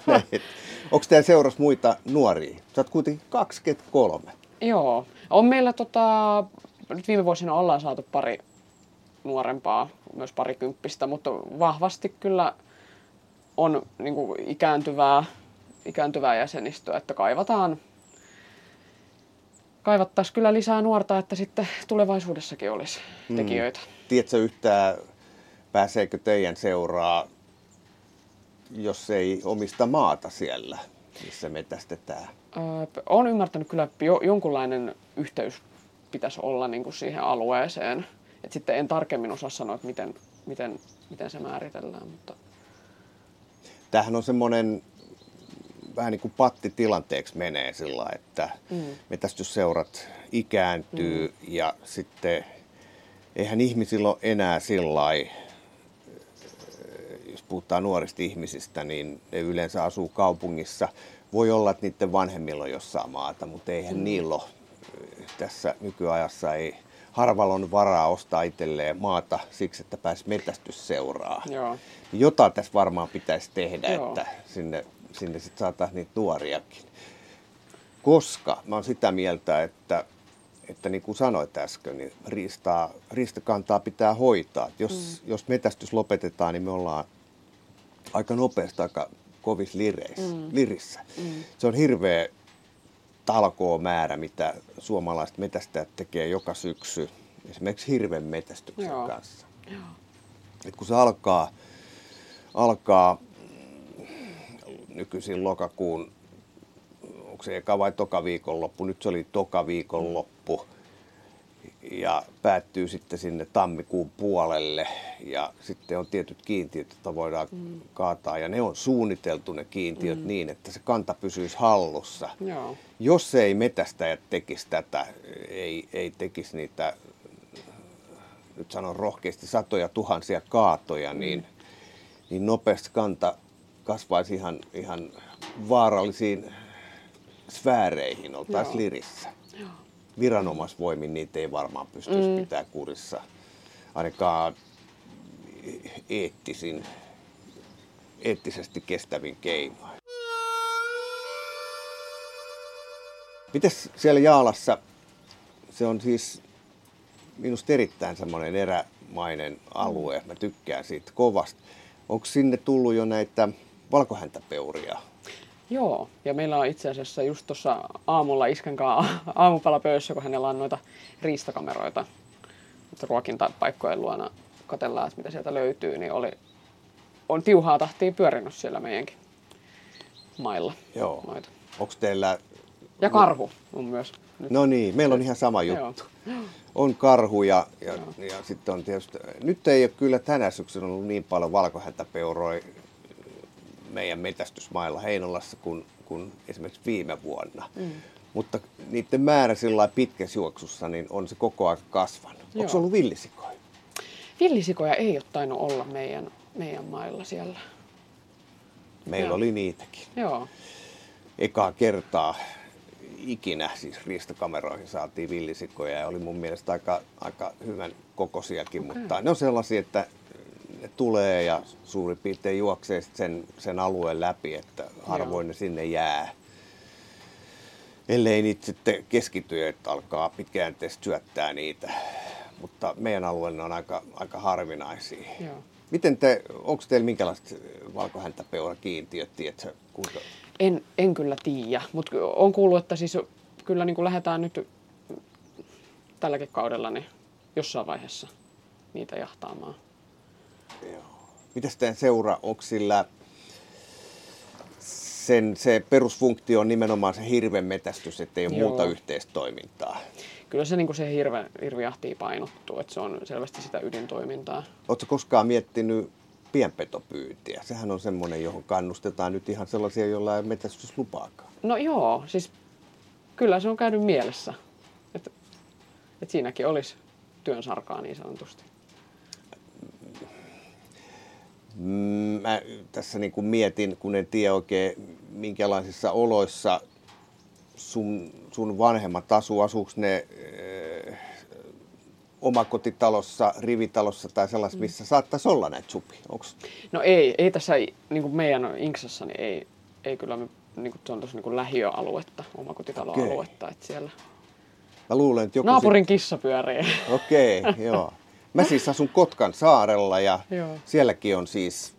Onko teidän seuras muita nuoria? Sä oot kuitenkin 23. Joo. On meillä tota, nyt viime vuosina ollaan saatu pari nuorempaa, myös parikymppistä, mutta vahvasti kyllä on niin kuin ikääntyvää, ikääntyvää jäsenistöä, että kaivataan kaivattaisiin kyllä lisää nuorta, että sitten tulevaisuudessakin olisi mm. tekijöitä. Tiedätkö yhtään, pääseekö teidän seuraa, jos ei omista maata siellä, missä metästetään? Öö, olen ymmärtänyt kyllä, että jo, jonkunlainen yhteys pitäisi olla niin kuin siihen alueeseen. Et sitten en tarkemmin osaa sanoa, että miten, miten, miten se määritellään. Mutta... Tämähän on semmoinen vähän niin kuin pattitilanteeksi menee sillä että mm. metästysseurat ikääntyy mm. ja sitten eihän ihmisillä ole enää sillä jos puhutaan nuorista ihmisistä, niin ne yleensä asuu kaupungissa. Voi olla, että niiden vanhemmilla on jossain maata, mutta eihän mm. niillä ole. Tässä nykyajassa ei harvalla on varaa ostaa itselleen maata siksi, että pääsi metästysseuraa. Joo. Jota tässä varmaan pitäisi tehdä, Joo. että sinne, sinne sitten saataisiin niitä nuoriakin. Koska mä oon sitä mieltä, että, että niin kuin sanoit äsken, niin riistaa, riistakantaa pitää hoitaa. Et jos, mm. jos metästys lopetetaan, niin me ollaan aika nopeasti aika kovissa lireissä, mm. lirissä. Mm. Se on hirveä talkoo määrä, mitä suomalaiset metästäjät tekee joka syksy esimerkiksi hirven metästyksen Joo. kanssa. Joo. Et kun se alkaa, alkaa nykyisin lokakuun, onko se eka vai toka viikonloppu, nyt se oli toka viikonloppu, ja päättyy sitten sinne tammikuun puolelle ja sitten on tietyt kiintiöt, joita voidaan mm. kaataa ja ne on suunniteltu ne kiintiöt mm. niin, että se kanta pysyisi hallussa. Joo. Jos ei metästäjät tekisi tätä, ei, ei tekisi niitä, nyt sanon rohkeasti, satoja tuhansia kaatoja, mm. niin, niin nopeasti kanta kasvaisi ihan, ihan vaarallisiin sfääreihin, oltaisiin lirissä. Joo viranomaisvoimin niitä ei varmaan pystyisi mm. pitää kurissa, ainakaan eettisin, eettisesti kestävin keinoin. Mites siellä Jaalassa, se on siis minusta erittäin semmoinen erämainen alue, mä tykkään siitä kovasti. Onko sinne tullut jo näitä valkohäntäpeuria Joo, ja meillä on itse asiassa just tuossa aamulla Isken kanssa aamupalapöydässä, kun hänellä on noita riistakameroita, ruokintapaikkojen luona katellaan, että mitä sieltä löytyy, niin oli, on tiuhaa tahtia pyörinyt siellä meidänkin mailla. Joo. Noita. Onko teillä... Ja karhu on myös. Nyt. No niin, meillä on ihan sama juttu. Joo. On karhu ja, ja, ja sitten on tietysti... Nyt ei ole kyllä tänä syksynä ollut niin paljon valkohäntäpeuroja meidän metästysmailla Heinolassa kuin, kuin esimerkiksi viime vuonna. Mm. Mutta niiden määrä sillä pitkässä juoksussa niin on se koko ajan kasvanut. Joo. Onko se ollut villisikoja? Villisikoja ei ole tainnut olla meidän, meidän mailla siellä. Meillä Joo. oli niitäkin. Joo. Ekaa kertaa ikinä siis riistokameroihin saatiin villisikoja ja oli mun mielestä aika, aika hyvän kokoisiakin, okay. mutta ne on sellaisia, että ne tulee ja suurin piirtein juoksee sen, sen alueen läpi, että harvoin Joo. ne sinne jää. Ellei niitä sitten keskity, että alkaa pitkäjänteisesti syöttää niitä. Mutta meidän alueella on aika, aika harvinaisia. Joo. Miten te, onko teillä minkälaiset valkohäntäpeura-kiintiöt, tiedätkö? Kuinka? En, en kyllä tiedä, mutta on kuullut, että siis kyllä niin kuin lähdetään nyt tälläkin kaudella niin jossain vaiheessa niitä jahtaamaan. Mitäs teidän seura, onko sillä sen, se perusfunktio on nimenomaan se hirven metästys, ettei ole Joo. muuta yhteistoimintaa? Kyllä se, niin se hirve, hirviahtiin painottuu, että se on selvästi sitä ydintoimintaa. Oletko koskaan miettinyt pienpetopyyntiä? Sehän on semmoinen, johon kannustetaan nyt ihan sellaisia, joilla ei metästyslupaakaan. No joo, siis kyllä se on käynyt mielessä, että, että siinäkin olisi työn sarkaa niin sanotusti. Mm, mä tässä niin kuin mietin, kun en tiedä oikein minkälaisissa oloissa sun, sun vanhemmat asuu. Asuuko ne äh, omakotitalossa, rivitalossa tai sellaisessa, mm. missä saattaisi olla näitä supi? Onks? No ei, ei tässä niin kuin meidän Inksassa, niin ei, ei kyllä, me, niin kuin, se on tuossa niin lähiöaluetta, omakotitaloaluetta, okay. että siellä Mä luulen, että joku Naapurin sit... kissa pyörii. Okei, okay, joo. Mä siis asun Kotkan saarella ja Joo. sielläkin on siis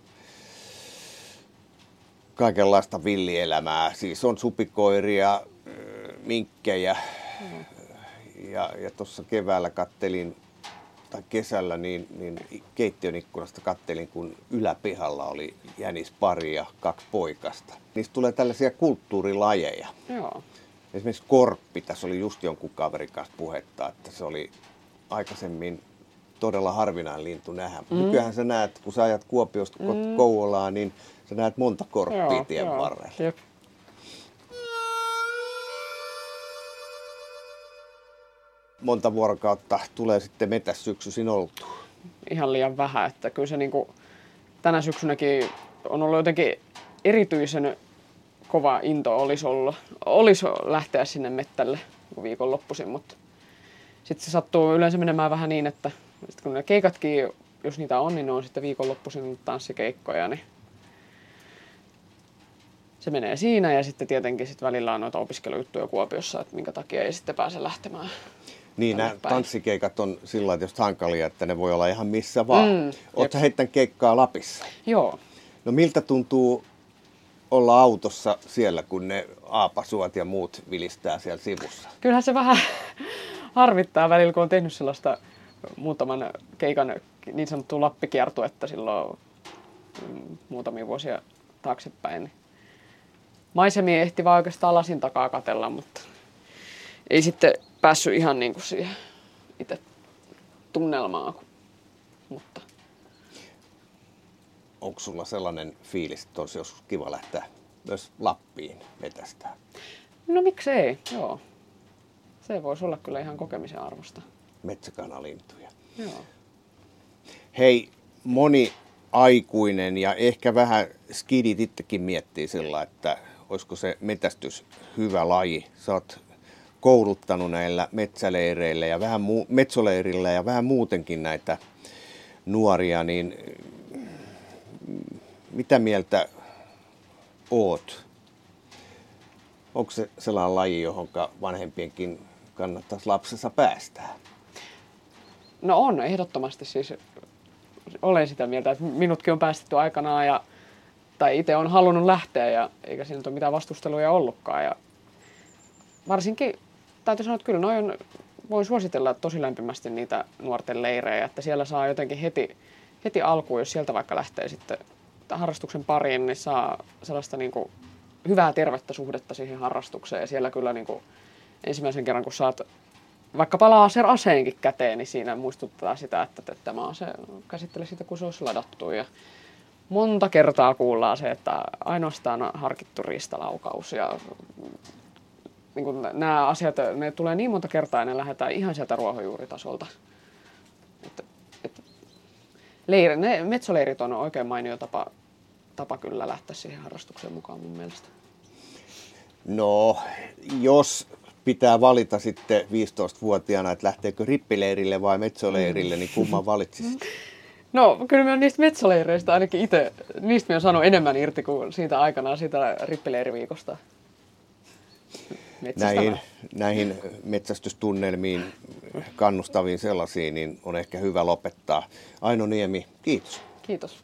kaikenlaista villielämää. Siis on supikoiria, minkkejä mm. ja, ja tuossa keväällä kattelin tai kesällä niin, niin keittiön ikkunasta kattelin, kun yläpihalla oli jänispari ja kaksi poikasta. Niistä tulee tällaisia kulttuurilajeja. Joo. Esimerkiksi korppi, tässä oli just jonkun kaverin kanssa puhetta, että se oli aikaisemmin todella harvinainen lintu nähdä. Mm. Nykyään sä näet, kun sä ajat Kuopiosta mm. Kouvolaan, niin sä näet monta korppia joo, tien joo. varrella. Jep. Monta vuorokautta tulee sitten metäs syksyisin oltu? Ihan liian vähän, että kyllä se niin kuin, tänä syksynäkin on ollut jotenkin erityisen kova into olisi ollut, olisi lähteä sinne mettälle viikonloppuisin, mutta sitten se sattuu yleensä menemään vähän niin, että sit kun ne keikatkin, jos niitä on, niin ne on sitten viikonloppuisin tanssikeikkoja, niin se menee siinä ja sitten tietenkin sit välillä on noita opiskelujuttuja Kuopiossa, että minkä takia ei sitten pääse lähtemään. Niin, nämä tanssikeikat on sillä tavalla hankalia, että ne voi olla ihan missä vaan. Mm, Oletko heittänyt keikkaa Lapissa? Joo. No miltä tuntuu olla autossa siellä, kun ne aapasuot ja muut vilistää siellä sivussa? Kyllähän se vähän harvittaa välillä, kun on tehnyt sellaista muutaman keikan niin sanottua lappikiertuetta silloin mm, muutamia vuosia taaksepäin. Maisemia ehti vaan oikeastaan lasin takaa katella, mutta ei sitten päässyt ihan niin kuin siihen itse tunnelmaan. Mutta. Onko sulla sellainen fiilis, että olisi joskus kiva lähteä myös Lappiin metästään? No miksei, joo. Se voisi olla kyllä ihan kokemisen arvosta. Metsäkanalintuja. Joo. Hei, moni aikuinen ja ehkä vähän skidit itsekin miettii sillä, että olisiko se metästys hyvä laji. Sä oot kouluttanut näillä metsäleireillä ja vähän mu- metsoleirillä ja vähän muutenkin näitä nuoria, niin mitä mieltä oot? Onko se sellainen laji, johon vanhempienkin kannattaisi lapsensa päästää? No on, ehdottomasti siis olen sitä mieltä, että minutkin on päästetty aikanaan ja tai itse on halunnut lähteä ja eikä siinä ole mitään vastusteluja ollutkaan. Ja varsinkin täytyy sanoa, että kyllä noin on, voin suositella tosi lämpimästi niitä nuorten leirejä, että siellä saa jotenkin heti, heti alkuun, jos sieltä vaikka lähtee sitten harrastuksen pariin, niin saa sellaista niin kuin hyvää tervettä suhdetta siihen harrastukseen. Ja siellä kyllä niin kuin ensimmäisen kerran, kun saat vaikka palaa se aseenkin käteen, niin siinä muistuttaa sitä, että tämä ase käsittele sitä, kun se olisi ladattu. Ja monta kertaa kuullaan se, että ainoastaan harkittu riistalaukaus ja niin kuin nämä asiat, ne tulee niin monta kertaa ja ne lähdetään ihan sieltä ruohonjuuritasolta. Että, että leiri, ne metsoleirit on oikein mainio tapa, tapa kyllä lähteä siihen harrastukseen mukaan mun mielestä. No, jos pitää valita sitten 15-vuotiaana, että lähteekö rippileirille vai metsoleirille, niin kumman valitsisit? No, kyllä mä niistä metsäleireistä ainakin itse, niistä mä saanut enemmän irti kuin siitä aikanaan siitä rippileiriviikosta. Näihin, näihin metsästystunnelmiin kannustaviin sellaisiin, niin on ehkä hyvä lopettaa. Aino Niemi, kiitos. Kiitos.